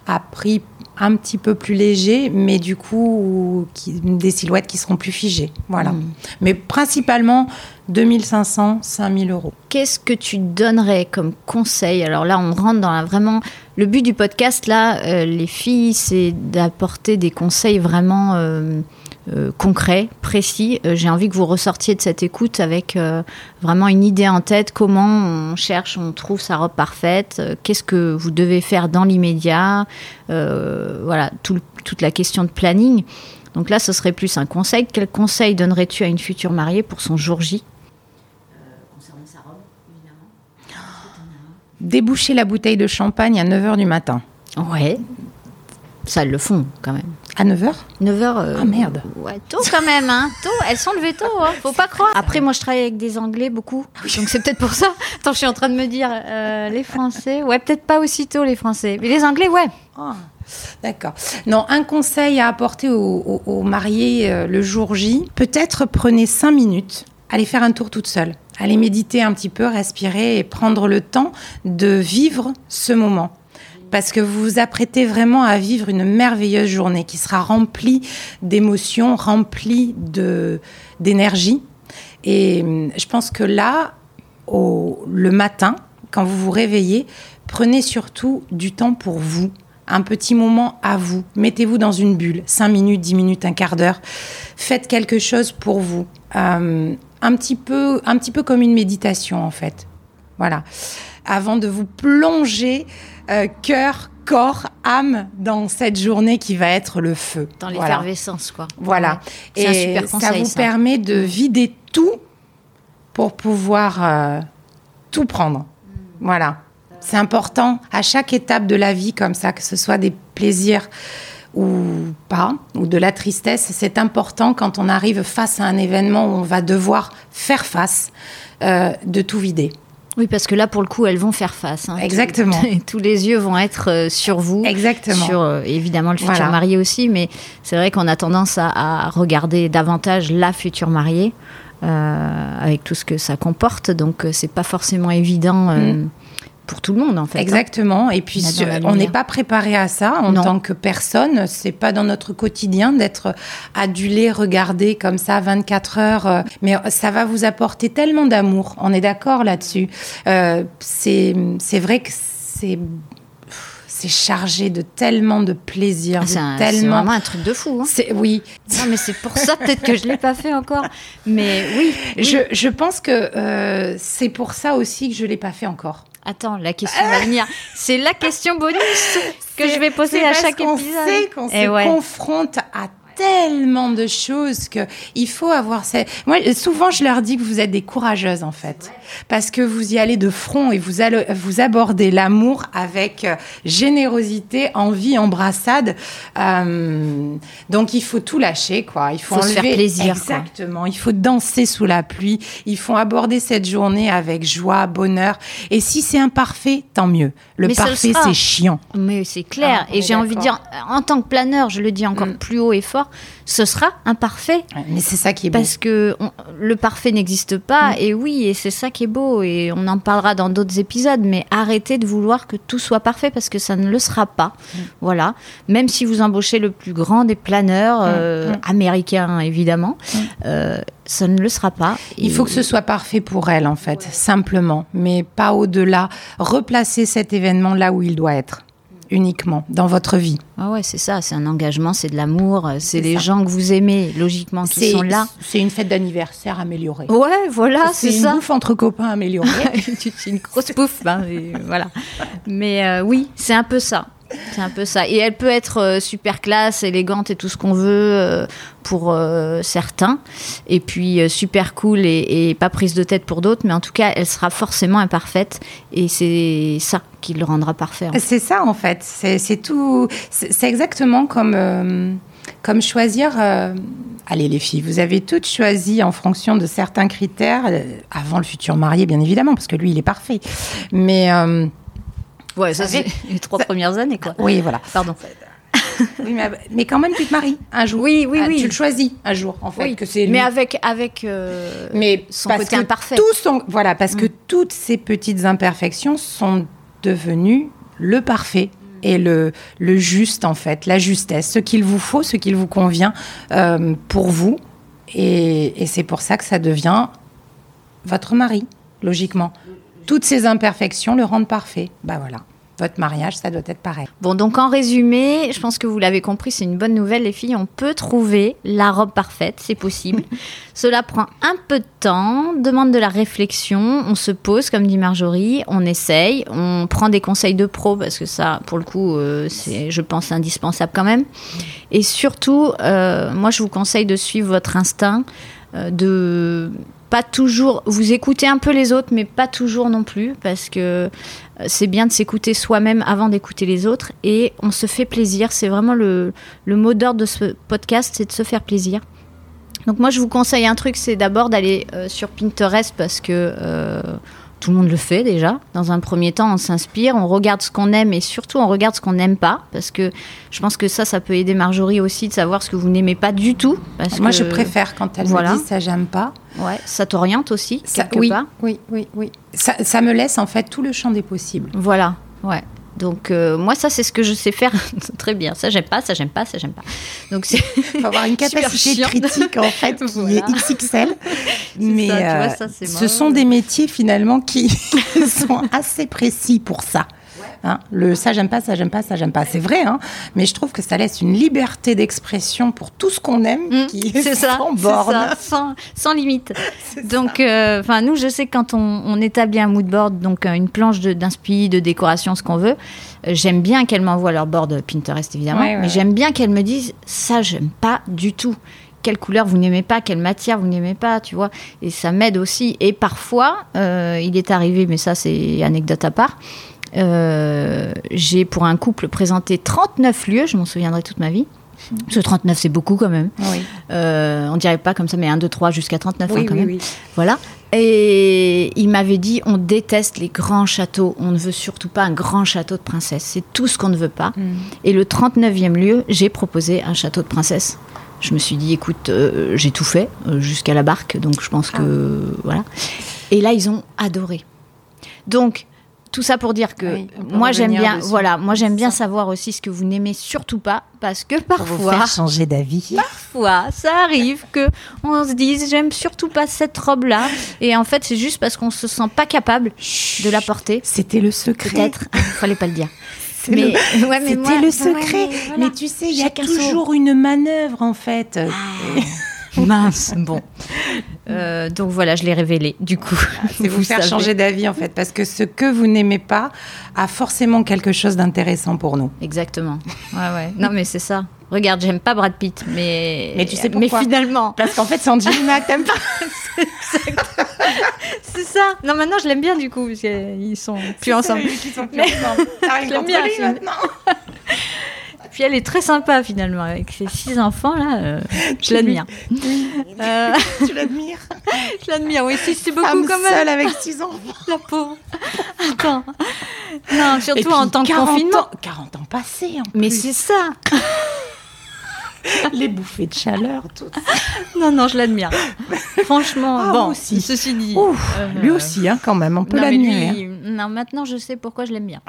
à prix un petit peu plus léger, mais du coup des silhouettes qui seront plus figées. Voilà, mmh. mais principalement 2500, 5000 euros. Qu'est-ce que tu donnerais comme conseil? Alors là, on rentre dans la, vraiment le but du podcast. Là, euh, les filles, c'est d'apporter des conseils vraiment euh, euh, concrets, précis. J'ai envie que vous ressortiez de cette écoute avec vraiment une idée en tête. Comment on cherche, on trouve sa robe parfaite? Qu'est-ce que vous devez faire dans l'immédiat? Voilà, toute la question de planning. Donc là, ce serait plus un conseil. Quel conseil donnerais-tu à une future mariée pour son jour J? Déboucher la bouteille de champagne à 9h du matin. Ouais. Ça, elles le font quand même. À 9h 9h. ah merde. Ouais, tôt quand même, hein. Tôt. Elles sont levées tôt, hein. Faut pas croire. Après, moi, je travaille avec des Anglais beaucoup. Ah donc c'est peut-être pour ça. Attends, je suis en train de me dire, euh, les Français. Ouais, peut-être pas aussi tôt, les Français. Mais les Anglais, ouais. Oh. D'accord. Non, un conseil à apporter aux, mariés euh, le jour J, peut-être prenez cinq minutes, allez faire un tour toute seule. Allez méditer un petit peu, respirer et prendre le temps de vivre ce moment parce que vous vous apprêtez vraiment à vivre une merveilleuse journée qui sera remplie d'émotions, remplie de d'énergie. Et hum, je pense que là, au, le matin, quand vous vous réveillez, prenez surtout du temps pour vous, un petit moment à vous. Mettez-vous dans une bulle, 5 minutes, 10 minutes, un quart d'heure. Faites quelque chose pour vous. Hum, un, petit peu, un petit peu comme une méditation, en fait. Voilà. Avant de vous plonger euh, cœur, corps, âme dans cette journée qui va être le feu. Dans l'effervescence, quoi. Voilà. Et ça vous permet de vider tout pour pouvoir euh, tout prendre. Voilà. C'est important à chaque étape de la vie comme ça, que ce soit des plaisirs ou pas, ou de la tristesse. C'est important quand on arrive face à un événement où on va devoir faire face, euh, de tout vider. Oui, parce que là, pour le coup, elles vont faire face. Hein. Exactement. [laughs] Tous, les yeux vont être euh, sur vous. Exactement. Sur euh, évidemment le futur marié aussi, mais c'est vrai qu'on a tendance à, regarder davantage la future mariée. Euh, avec tout ce que ça comporte, donc c'est pas forcément évident mm pour tout le monde en fait. Hein. Exactement. Et puis on n'est pas préparé à ça en tant que personne. C'est pas dans notre quotidien d'être adulé, regardé comme ça 24 heures. Euh, mais ça va vous apporter tellement d'amour. On est d'accord là-dessus. Euh, c'est vrai que c'est c'est chargé de tellement de plaisir. Ah, c'est vraiment un truc de fou. Hein. C'est oui. Non, mais c'est pour ça peut-être que je l'ai pas fait encore. Mais oui. Je, je, pense que euh, c'est pour ça aussi que je l'ai pas fait encore. Attends, la question va venir. C'est la question bonus que je vais poser à chaque épisode. On sait qu'on se confronte à tellement de choses que il faut avoir cette... Moi, souvent, je leur dis que vous êtes des courageuses, en fait. Parce que vous y allez de front et vous, allez, vous abordez l'amour avec euh, générosité, envie, embrassade. Euh, donc, il faut tout lâcher, quoi. Il faut, se faire plaisir. Exactement. Il faut danser sous la pluie. Il faut aborder cette journée avec joie, bonheur. Et si c'est imparfait, tant mieux. Le parfait, c'est chiant. Mais c'est clair. Ah, et j'ai envie de dire, en tant que planeur, je le dis encore mm. plus haut et fort, ce sera imparfait. Mais c'est ça qui est beau. Parce que le parfait n'existe pas, mm. et oui, et c'est ça qui est beau, et on en parlera dans d'autres épisodes, mais arrêtez de vouloir que tout soit parfait, parce que ça ne le sera pas. Mm. Voilà. Même si vous embauchez le plus grand des planeurs, mm. euh, américains évidemment, euh, ça ne le sera pas. Il faut que ce soit parfait pour elle, en fait, simplement, mais pas au-delà. Replacer cet événement là où il doit être uniquement dans votre vie. Ah ouais, c'est ça, c'est un engagement, c'est de l'amour, c'est les gens que vous aimez, logiquement, qui sont là. C'est une fête d'anniversaire améliorée. Ouais, voilà, c'est ça. C'est une bouffe entre copains améliorée. [laughs] c'est une grosse bouffe, ben, voilà. Mais euh, oui, c'est un peu ça. C'est un peu ça. Et elle peut être euh, super classe, élégante et tout ce qu'on veut euh, pour euh, certains. Et puis super cool et, pas prise de tête pour d'autres. Mais en tout cas, elle sera forcément imparfaite. Et c'est ça qui le rendra parfait. C'est ça, en fait. C'est tout. C'est exactement comme, comme choisir. Allez les filles, vous avez toutes choisi en fonction de certains critères, avant le futur marié bien évidemment, parce que lui il est parfait. Mais Ouais, ça, c'est [laughs] les trois premières années, quoi. Oui, voilà. Pardon. [laughs] mais, quand même, tu te maries un jour. Oui, oui, ah, oui. Tu le choisis un jour, en fait. Que c'est mais avec, avec euh, mais son côté imparfait. Tout son, voilà, parce que mm. toutes ces petites imperfections sont devenues le parfait et le, le juste, en fait, la justesse, ce qu'il vous faut, ce qu'il vous convient euh, pour vous. Et, et c'est pour ça que ça devient votre mari, logiquement toutes ces imperfections le rendent parfait. Bah voilà. Votre mariage, ça doit être pareil. Bon, donc en résumé, je pense que vous l'avez compris, c'est une bonne nouvelle, les filles. On peut trouver la robe parfaite, c'est possible. [laughs] Cela prend un peu de temps, demande de la réflexion. On se pose, comme dit Marjorie, on essaye, on prend des conseils de pro parce que ça, pour le coup, euh, c'est, je pense, indispensable quand même. Et surtout, euh, moi, je vous conseille de suivre votre instinct, euh, de pas toujours. Vous écoutez un peu les autres, mais pas toujours non plus, parce que euh, c'est bien de s'écouter soi-même avant d'écouter les autres. Et on se fait plaisir. C'est vraiment le, mot d'ordre de ce podcast, c'est de se faire plaisir. Donc moi, je vous conseille un truc, c'est d'abord d'aller euh, sur Pinterest parce que euh, tout le monde le fait déjà. Dans un premier temps, on s'inspire, on regarde ce qu'on aime et surtout on regarde ce qu'on n'aime pas. Parce que je pense que ça, ça peut aider Marjorie aussi de savoir ce que vous n'aimez pas du tout. Parce Moi, que, je préfère quand elle Voilà. me dit ça, j'aime pas. Ouais, ça t'oriente aussi, Ça, quelque oui, part. oui, oui, oui. Ça, ça me laisse en fait tout le champ des possibles. Voilà, ouais. Donc euh, moi ça c'est ce que je sais faire [laughs] très bien. Ça j'aime pas, ça j'aime pas, ça j'aime pas. Donc c'est Il faut avoir une [laughs] capacité critique en fait [laughs] qui Voilà. est XXL. Mais ça, tu vois, euh, ça, ce sont des métiers finalement qui sont assez précis pour ça. Hein, le ça j'aime pas, ça j'aime pas, ça j'aime pas. C'est vrai, hein, mais je trouve que ça laisse une liberté d'expression pour tout ce qu'on aime Mm, qui est ça, sans [laughs] c'est borne. ça, sans, sans limite. [laughs] Donc, euh, nous, je sais que quand on, on établit un mood board, donc euh, une planche de- d'inspi, de, décoration, ce qu'on veut, euh, j'aime bien qu'elles m'envoient leur board Pinterest évidemment, Ouais, ouais, mais ouais. j'aime bien qu'elles me disent ça, j'aime pas du tout. Quelle couleur vous n'aimez pas, quelle matière vous n'aimez pas, tu vois. Et ça m'aide aussi. Et parfois, euh, il est arrivé, mais ça, c'est anecdote à part. Euh, j'ai pour un couple présenté 39 lieux, je m'en souviendrai toute ma vie. Parce que 39, c'est beaucoup quand même. Oui, Euh, on dirait pas comme ça, mais 1, 2, 3 jusqu'à 39 hein, quand oui, même. Voilà. Et il m'avait dit on déteste les grands châteaux, on ne veut surtout pas un grand château de princesse. C'est tout ce qu'on ne veut pas. Mm. Et le 39e lieu, j'ai proposé un château de princesse. Je me suis dit écoute, euh, j'ai tout fait euh, jusqu'à la barque, donc je pense que voilà. Et là, ils ont adoré. Donc tout ça pour dire que Oui, peut moi j'aime bien, dessus. voilà, moi j'aime bien savoir aussi ce que vous n'aimez surtout pas, parce que Pour vous parfois, faire changer d'avis. parfois, ça arrive que on se dise j'aime surtout pas cette robe là et en fait c'est juste parce qu'on se sent pas capable de la porter C'était le secret. peut-être Ah, fallait pas le dire [laughs] mais, le- [laughs] ouais, mais C'était le secret. ouais, mais tu sais, il y a toujours une manœuvre en fait. [laughs] mince bon Euh, donc voilà je l'ai révélé du coup C'est [laughs] vous, faire savez. changer d'avis en fait, parce que ce que vous n'aimez pas a forcément quelque chose d'intéressant pour nous. exactement ouais ouais non mais c'est ça regarde j'aime pas Brad Pitt mais Mais tu sais mais pourquoi finalement Parce qu'en fait, c'est Angelina que t'aimes pas. [laughs] c'est ça non maintenant je l'aime bien du coup parce qu'ils sont plus ensemble Qui sont plus Mais- ensemble. Je l'aime bien, lui maintenant. Puis elle est très sympa finalement avec ses six enfants là. euh, je l'admire. [laughs] Euh, Tu l'admires [laughs] je l'admire. Oui, si c'est beaucoup Femme quand même. seule avec six enfants. [laughs] La pauvre. Attends. Non, surtout puis, en de 40 confinement. ans- 40 ans passés en Mais plus. c'est ça. les bouffées de chaleur, tout. Non, non, je l'admire. Franchement, Ah, bon. aussi. Ceci dit. Ouf, euh, lui aussi, hein, quand même, on peut mais l'admirer. lui, non, maintenant je sais pourquoi je l'aime bien.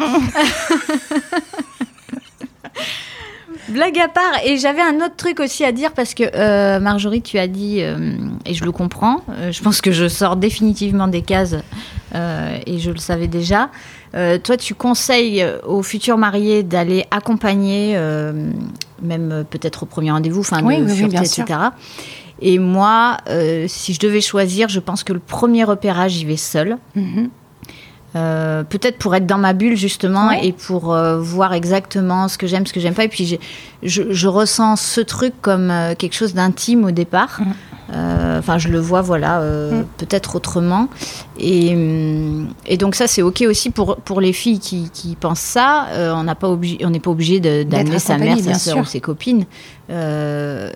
Blague à part, et j'avais un autre truc aussi à dire parce que euh, Marjorie, tu as dit, euh, et je le comprends, euh, je pense que je sors définitivement des cases et je le savais déjà. Toi, tu conseilles aux futurs mariés d'aller accompagner, même peut-être au premier rendez-vous, enfin, Oui, de oui, etc. Et moi, si je devais choisir, je pense que le premier repérage, j'y vais seule. Mhm. Euh, peut-être pour être dans ma bulle justement Ouais. et pour euh, voir exactement ce que j'aime, ce que j'aime pas. Et puis je, je ressens ce truc comme euh, quelque chose d'intime au départ. Euh, Enfin, je le vois, voilà, Mhm. peut-être autrement. Et, et donc ça, c'est ok aussi pour pour les filles qui, qui pensent ça. On n'a pas obligé, on n'est pas obligé d'amener sa mère, sa sœur ou ses copines.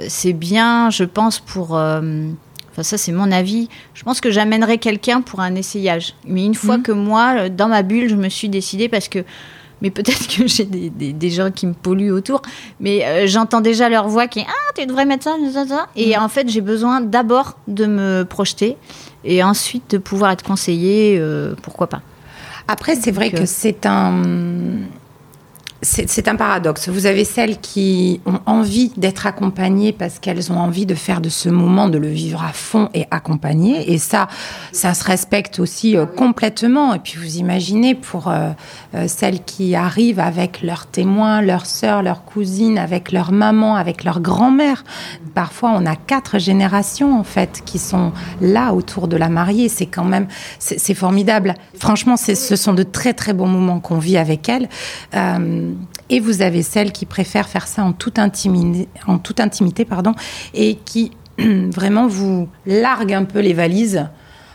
C'est bien, je pense, pour Enfin, ça, c'est mon avis. Je pense que j'amènerai quelqu'un pour un essayage. Mais une fois Mhm. que moi, euh, dans ma bulle, je me suis décidée parce que. Mais peut-être que j'ai des, des- des gens qui me polluent autour. Mais euh, j'entends déjà leur voix qui est Ah, tu devrais mettre ça, ça, ça. Et en fait, j'ai besoin d'abord de me projeter et ensuite de pouvoir être conseillée. euh, pourquoi pas Après, c'est vrai Donc, euh, que c'est un. C'est un paradoxe. Vous avez celles qui ont envie d'être accompagnées parce qu'elles ont envie de faire de ce moment, de le vivre à fond et accompagnées. Et ça, ça se respecte aussi euh, complètement. Et puis vous imaginez pour euh, euh, celles qui arrivent avec leurs témoins, leurs sœurs, leurs cousines, avec leur maman, avec leur grand-mère. Parfois, on a quatre générations en fait qui sont là autour de la mariée. C'est quand même, c'est formidable. Franchement, ce sont de très très bons moments qu'on vit avec elles. Et vous avez celles qui préfèrent faire ça en toute intimité, en toute intimité pardon, et qui [clears throat] vraiment vous larguent un peu les valises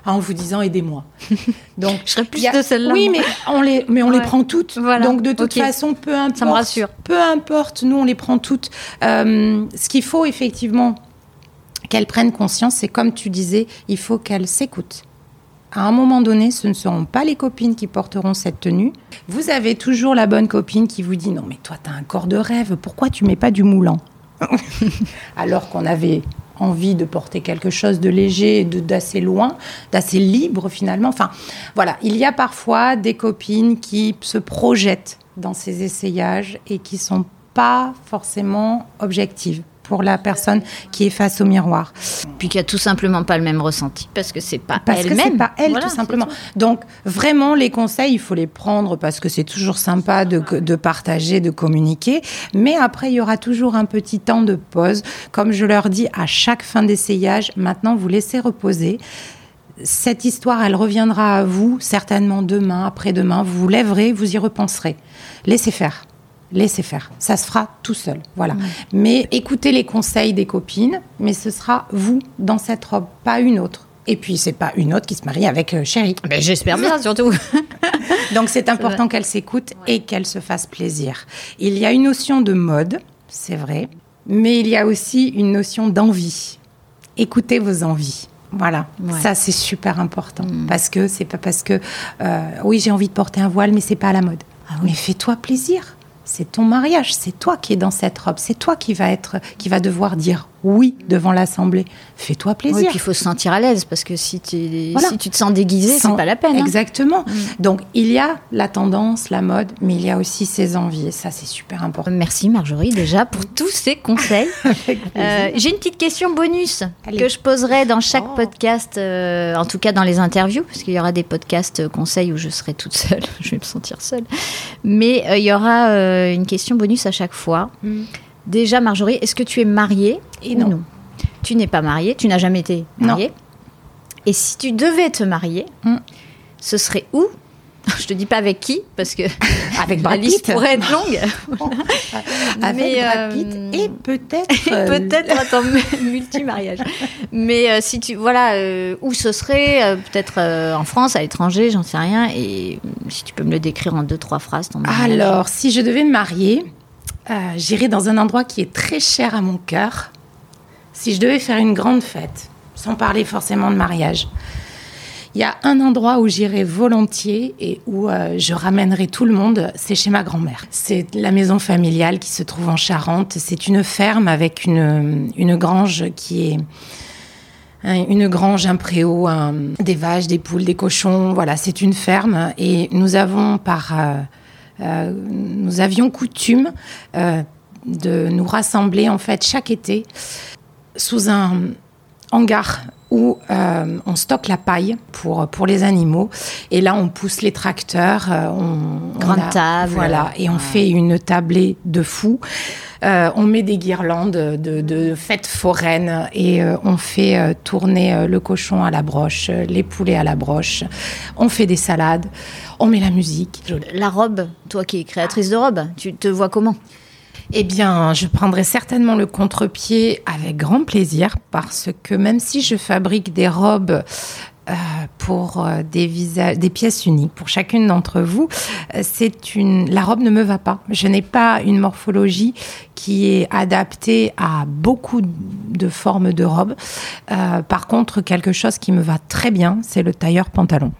en vous disant aidez-moi. [laughs] Donc Je serais plus a- de celle-là. Oui, mais on les, mais on les prend toutes. Voilà. Donc de toute façon, peu importe. Ça me rassure. Peu importe, nous on les prend toutes. Euh, ce qu'il faut effectivement qu'elles prennent conscience, c'est comme tu disais, il faut qu'elles s'écoutent. À un moment donné, ce ne seront pas les copines qui porteront cette tenue. Vous avez toujours la bonne copine qui vous dit non mais toi tu as un corps de rêve, pourquoi tu mets pas du moulant [laughs] Alors qu'on avait envie de porter quelque chose de léger, d'assez loin, d'assez libre finalement. Enfin, voilà, il y a parfois des copines qui se projettent dans ces essayages et qui sont pas forcément objectives pour la personne qui est face au miroir. Puis qui a tout simplement pas le même ressenti parce que c'est pas parce elle-même. pas elle tout simplement. Donc vraiment les conseils, il faut les prendre parce que c'est toujours sympa de, de, partager, de communiquer. Mais après il y aura toujours un petit temps de pause. Comme je leur dis à chaque fin d'essayage, maintenant vous laissez reposer cette histoire, elle reviendra à vous certainement demain, après-demain. Vous vous lèverez, vous y repenserez. Laissez faire laissez faire. Ça se fera tout seul. Voilà. Mais écoutez les conseils des copines, mais ce sera vous dans cette robe, pas une autre. Et puis, c'est pas une autre qui se marie avec euh, Chéri. Ben, J'espère bien, [laughs] surtout. Donc, c'est important qu'elle s'écoute et qu'elle se fasse plaisir. Il y a une notion de mode, c'est vrai, mais il y a aussi une notion d'envie. Écoutez vos envies. Voilà, ça c'est super important mm. parce que c'est pas parce que euh, oui j'ai envie de porter un voile mais c'est pas à la mode. Ah mais fais-toi plaisir c'est ton mariage, c'est toi qui es dans cette robe, c'est toi qui va être, qui va devoir dire oui devant l'assemblée. Fais-toi plaisir. Oui, puis il faut se sentir à l'aise parce que si, tu, si tu te sens déguisé, c'est pas la peine. Hein. Exactement. Mm. Donc il y a la tendance, la mode, mais il y a aussi ses envies et ça c'est super important. Merci Marjorie déjà pour tous ces conseils. [laughs] euh, J'ai une petite question bonus que je poserai dans chaque oh. podcast, euh, en tout cas dans les interviews, parce qu'il y aura des podcasts euh, conseils où je serai toute seule, [laughs] je vais me sentir seule. Mais euh, il y aura une question bonus à chaque fois. Mm. Déjà, Marjorie, est-ce que tu es mariée Et non. Tu n'es pas mariée, tu n'as jamais été mariée. Et si tu devais te marier, hmm. ce serait où? Je te dis pas avec qui parce que [laughs] avec la liste pourrait être longue. [laughs] avec Brad Pitt euh, et peut-être [laughs] euh, peut-être attends multi mariage. Mais euh, si tu voilà où ce serait peut-être en France, à l'étranger, j'en sais rien et si tu peux me le décrire en deux trois phrases ton Alors, si je devais me marier, euh, j'irai dans un endroit qui est très cher à mon cœur. Si je devais faire une grande fête, sans parler forcément de mariage, il y a un endroit où j'irai volontiers et où euh, je ramènerai tout le monde, c'est chez ma grand-mère. C'est la maison familiale qui se trouve en Charente. C'est une ferme avec une, une grange qui est une grange, un préau, des vaches, des poules, des cochons. Voilà, c'est une ferme et nous avons par euh, nous avions coutume euh, de nous rassembler en fait chaque été sous un hangar où euh, on stocke la paille pour, pour les animaux. Et là, on pousse les tracteurs. on, Grande table. Voilà, et on fait une tablée de fous. On met des guirlandes de, de fêtes foraines et on fait tourner le cochon à la broche, les poulets à la broche. On fait des salades on met la musique. La robe, toi qui es créatrice de robe, tu te vois comment? Eh bien, je prendrai certainement le contre-pied avec grand plaisir parce que même si je fabrique des robes euh, pour euh, des, des pièces uniques pour chacune d'entre vous, euh, c'est une la robe ne me va pas. Je n'ai pas une morphologie qui est adaptée à beaucoup de formes de robes. par contre, quelque chose qui me va très bien, c'est le tailleur pantalon.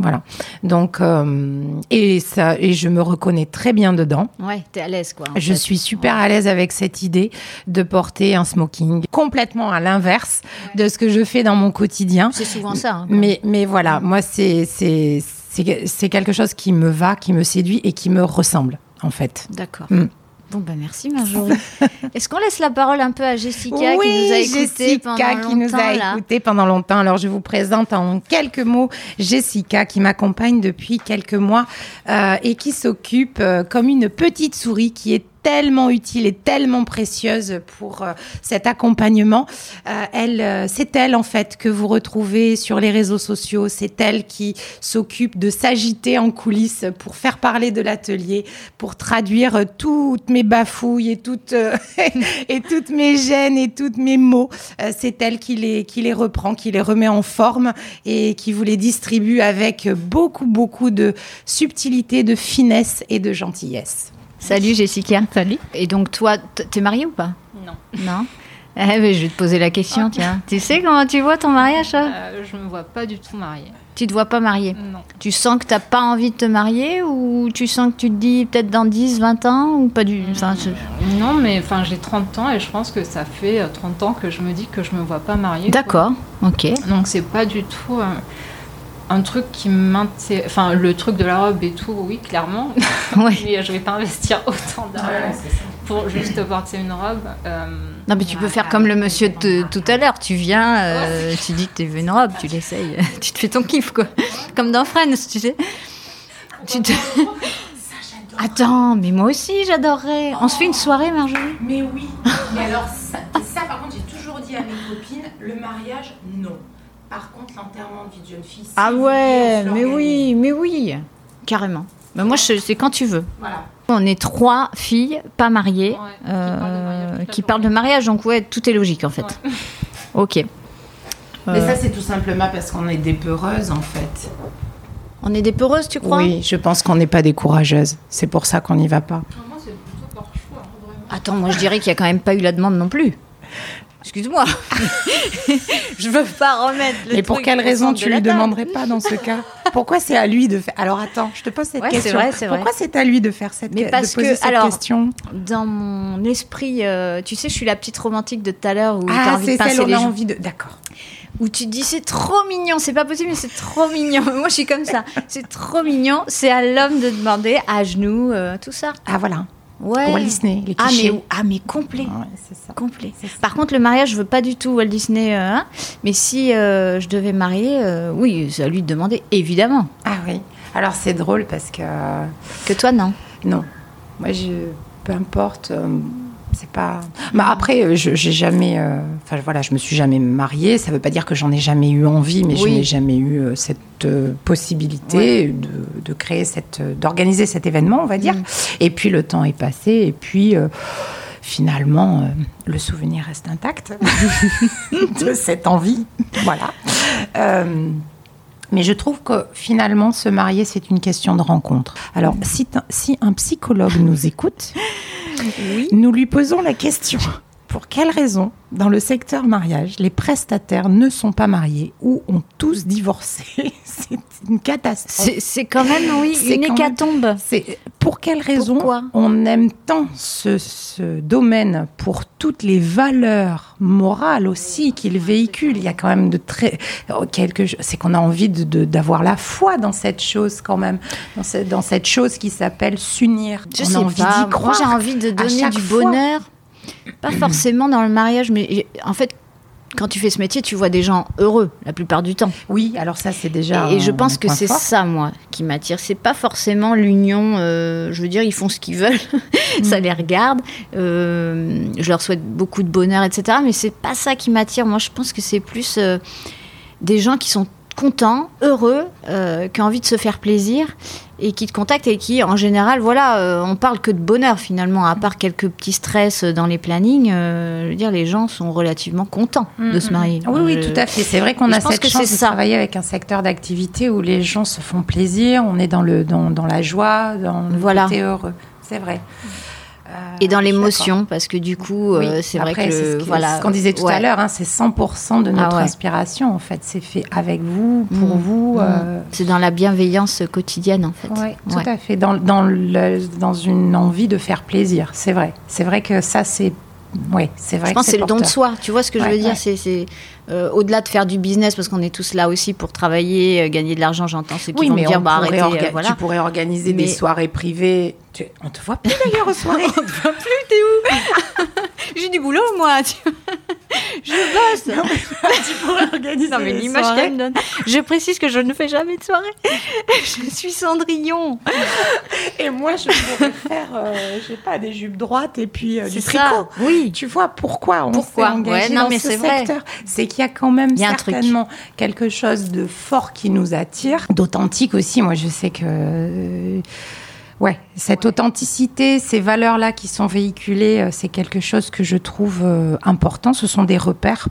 Voilà. Donc, euh, et, ça, et je me reconnais très bien dedans. Ouais, t'es à l'aise, quoi. Je suis super à l'aise avec cette idée de porter un smoking complètement à l'inverse de ce que je fais dans mon quotidien. C'est souvent ça. Hein, mais, mais voilà, moi, c'est, c'est, c'est, quelque chose qui me va, qui me séduit et qui me ressemble, en fait. D'accord. Mm. Bon, ben merci Marjorie. [laughs] Est-ce qu'on laisse la parole un peu à Jessica qui nous a écouté pendant qui nous a écouté pendant longtemps. Alors je vous présente en quelques mots Jessica qui m'accompagne depuis quelques mois euh, et qui s'occupe euh, comme une petite souris qui est tellement utile et tellement précieuse pour euh, cet accompagnement. Euh, elle, euh, c'est elle en fait que vous retrouvez sur les réseaux sociaux. C'est elle qui s'occupe de s'agiter en coulisses pour faire parler de l'atelier, pour traduire toutes mes bafouilles et toutes [laughs] et toutes mes gênes et toutes mes mots. c'est elle qui les qui les reprend, qui les remet en forme et qui vous les distribue avec beaucoup beaucoup de subtilité, de finesse et de gentillesse. Salut Jessica. Salut. Et donc toi, t'es mariée ou pas? Non. Non? Eh, Je vais te poser la question, tiens. Tu sais comment tu vois ton mariage euh, Je me vois pas du tout mariée. Tu te vois pas mariée? Non. Tu sens que t'as pas envie de te marier ou tu sens que tu te dis peut-être dans 10, 20 ans ou pas du. Enfin, je- Non, mais enfin, j'ai 30 ans et je pense que ça fait euh, 30 ans que je me dis que je me vois pas mariée. D'accord, ok. Donc c'est pas du tout euh, un truc qui m'intéresse. Enfin, le truc de la robe et tout, oui, clairement. [laughs] Ouais. mais je vais pas investir autant d'argent pour juste porter une robe. euh, Non, mais tu peux faire comme le monsieur de tout à l'heure. Tu viens, euh, tu dis que tu veux une robe, tu l'essayes, [laughs] tu te fais ton kiff, quoi. Comme dans Friends, tu sais. Tu te... [laughs] Attends, mais moi aussi j'adorerais. On se fait une soirée, Marjorie? Mais oui, mais alors ça, ça, par contre j'ai toujours dit à mes copines, le mariage non. Par contre l'enterrement de vie de jeune fille, si Ah ouais, mais oui, mais oui, carrément. Mais moi, je- c'est quand tu veux. Voilà. On est trois filles, pas mariées, Ouais, qui euh, parlent de mariage toute la qui parlent de mariage, donc ouais, tout est logique en fait. Ouais. [laughs] Ok. Mais Euh, ça c'est tout simplement parce qu'on est des peureuses en fait. on est des peureuses, tu crois? Oui, je pense qu'on n'est pas des courageuses. C'est pour ça qu'on n'y va pas. Moi, c'est plutôt par choix, hein, vraiment. Attends, moi je dirais qu'il n'y a quand même pas eu la demande non plus. Excuse-moi. [laughs] je veux pas remettre le Et pour quelle raison tu de lui demanderais pas dans ce cas? Pourquoi c'est à lui de faire Alors attends, je te pose cette Ouais, c'est question. vrai, c'est vrai. Pourquoi c'est à lui de faire cette Mais de parce poser que, cette alors, question? Dans mon esprit, euh, tu sais, je suis la petite romantique de tout à l'heure où Ah, envie de c'est pincer celle où les on a joues. envie de. D'accord. Où tu te dis c'est trop mignon, c'est pas possible, mais c'est trop mignon. [laughs] Moi je suis comme ça. C'est trop mignon. C'est à l'homme de demander à genoux, euh, tout ça. Ah voilà. Ouais. Walt Disney, les Ah mais, ah mais complet. Ouais, ça. Complet. Ça. Par contre, le mariage, je veux pas du tout Walt Disney. euh, hein. mais si euh, je devais marier, euh, oui, à lui de demander, évidemment. Ah oui. Alors c'est drôle parce que Que toi, non. non, moi je peu importe. C'est pas. Mais après, euh, je j'ai jamais. euh, Enfin voilà, je me suis jamais mariée. Ça veut pas dire que j'en ai jamais eu envie, mais je n'ai jamais eu euh, cette euh, possibilité de, de créer cette, d'organiser cet événement, on va dire. Mm. Et puis le temps est passé, et puis. Finalement, le souvenir reste intact [laughs] de cette envie. Voilà. Mais je trouve que finalement, se marier, c'est une question de rencontre. Alors, si un psychologue nous écoute, nous lui posons la question. Pour quelle raison, dans le secteur mariage, les prestataires ne sont pas mariés ou ont tous divorcé [laughs] C'est une catastrophe. C'est quand même, oui, C'est une même- hécatombe. C'est pour quelle raison Pourquoi on aime tant ce, ce domaine pour toutes les valeurs morales aussi qu'il véhicule? Il y a quand même de très oh. C'est qu'on a envie de- de- d'avoir la foi dans cette chose quand même, dans cette, dans cette chose qui s'appelle s'unir. On a envie d'y croire. j'ai envie de donner du fois. bonheur. Pas forcément dans le mariage, mais en fait, quand tu fais ce métier, tu vois des gens heureux la plupart du temps. Oui, alors ça c'est déjà. Et, et je pense que c'est ça, moi, qui m'attire. C'est pas forcément l'union. euh, je veux dire, ils font ce qu'ils veulent, [laughs] ça les regarde. euh, je leur souhaite beaucoup de bonheur, etc. Mais c'est pas ça qui m'attire. Moi, je pense que c'est plus euh, des gens qui sont contents, heureux, euh, qui ont envie de se faire plaisir et qui te contactent et qui, en général, voilà, euh, on parle que de bonheur finalement, à part quelques petits stress dans les plannings. euh, je veux dire, les gens sont relativement contents de se marier. Oui, oui, Je- tout à fait. C'est vrai qu'on a cette que chance de ça. travailler avec un secteur d'activité où les gens se font plaisir, on est dans, le, dans, dans la joie, dans le Voilà. côté heureux. C'est vrai. Euh, Et dans suis l'émotion, parce que du coup, euh, c'est vrai que le- ce, voilà, ce qu'on disait tout à l'heure, hein, c'est 100% de notre Ah ouais. inspiration, en fait. C'est fait avec vous, pour Mm. vous. Mm. euh, C'est dans la bienveillance quotidienne, en fait. Ouais, tout à fait. Dans, dans, le- dans une envie de faire plaisir, c'est vrai. C'est vrai que ça, c'est. Oui, c'est vrai. Je pense que c'est le don de soi. Tu vois ce que je veux dire c'est, euh, au-delà de faire du business, parce qu'on est tous là aussi pour travailler, euh, gagner de l'argent. J'entends ceux qui Oui, vont mais me dire on bah, arrêtez, euh, voilà. tu pourrais organiser des soirées privées. Tu- On te voit plus d'ailleurs aux soirées. [laughs] [laughs] J'ai du boulot, moi. je bosse. tu pourrais [laughs] organiser Non, mais l'image qu'elle me donne. Je précise que je ne fais jamais de soirée. je suis Cendrillon. Et moi, je pourrais faire, je sais pas, des jupes droites et puis du C'est tricot. ça. Oui. Tu vois pourquoi on Pourquoi? s'est engagé Ouais, non, dans mais ce c'est vrai. secteur? C'est qu'il y a quand même Il a certainement quelque chose de fort qui nous attire, d'authentique aussi. Moi, je sais que euh, ouais, cette authenticité, ces valeurs-là qui sont véhiculées, euh, c'est quelque chose que je trouve euh, important. Ce sont des repères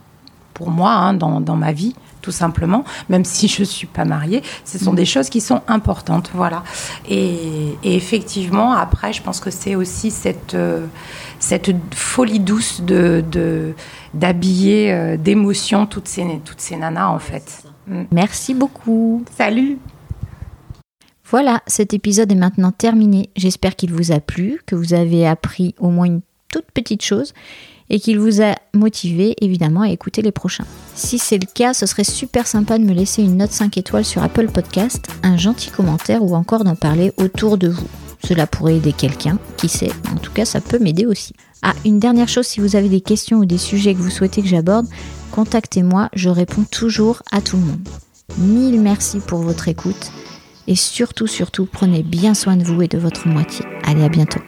pour moi hein, dans, dans ma vie tout simplement, même si je suis pas mariée, ce sont des choses qui sont importantes, voilà. Et, et effectivement, après, je pense que c'est aussi cette euh, cette folie douce de d'habiller euh, d'émotions toutes ces toutes ces nanas en fait. Mm. Merci beaucoup. Salut Voilà, cet épisode est maintenant terminé. J'espère qu'il vous a plu, que vous avez appris au moins une toute petite chose et qu'il vous a motivé évidemment à écouter les prochains. Si c'est le cas, ce serait super sympa de me laisser une note 5 étoiles sur Apple Podcast, un gentil commentaire ou encore d'en parler autour de vous. Cela pourrait aider quelqu'un, qui sait, en tout cas ça peut m'aider aussi. Ah, une dernière chose, si vous avez des questions ou des sujets que vous souhaitez que j'aborde, contactez-moi, je réponds toujours à tout le monde. Mille merci pour votre écoute et surtout, surtout, prenez bien soin de vous et de votre moitié. Allez, à bientôt.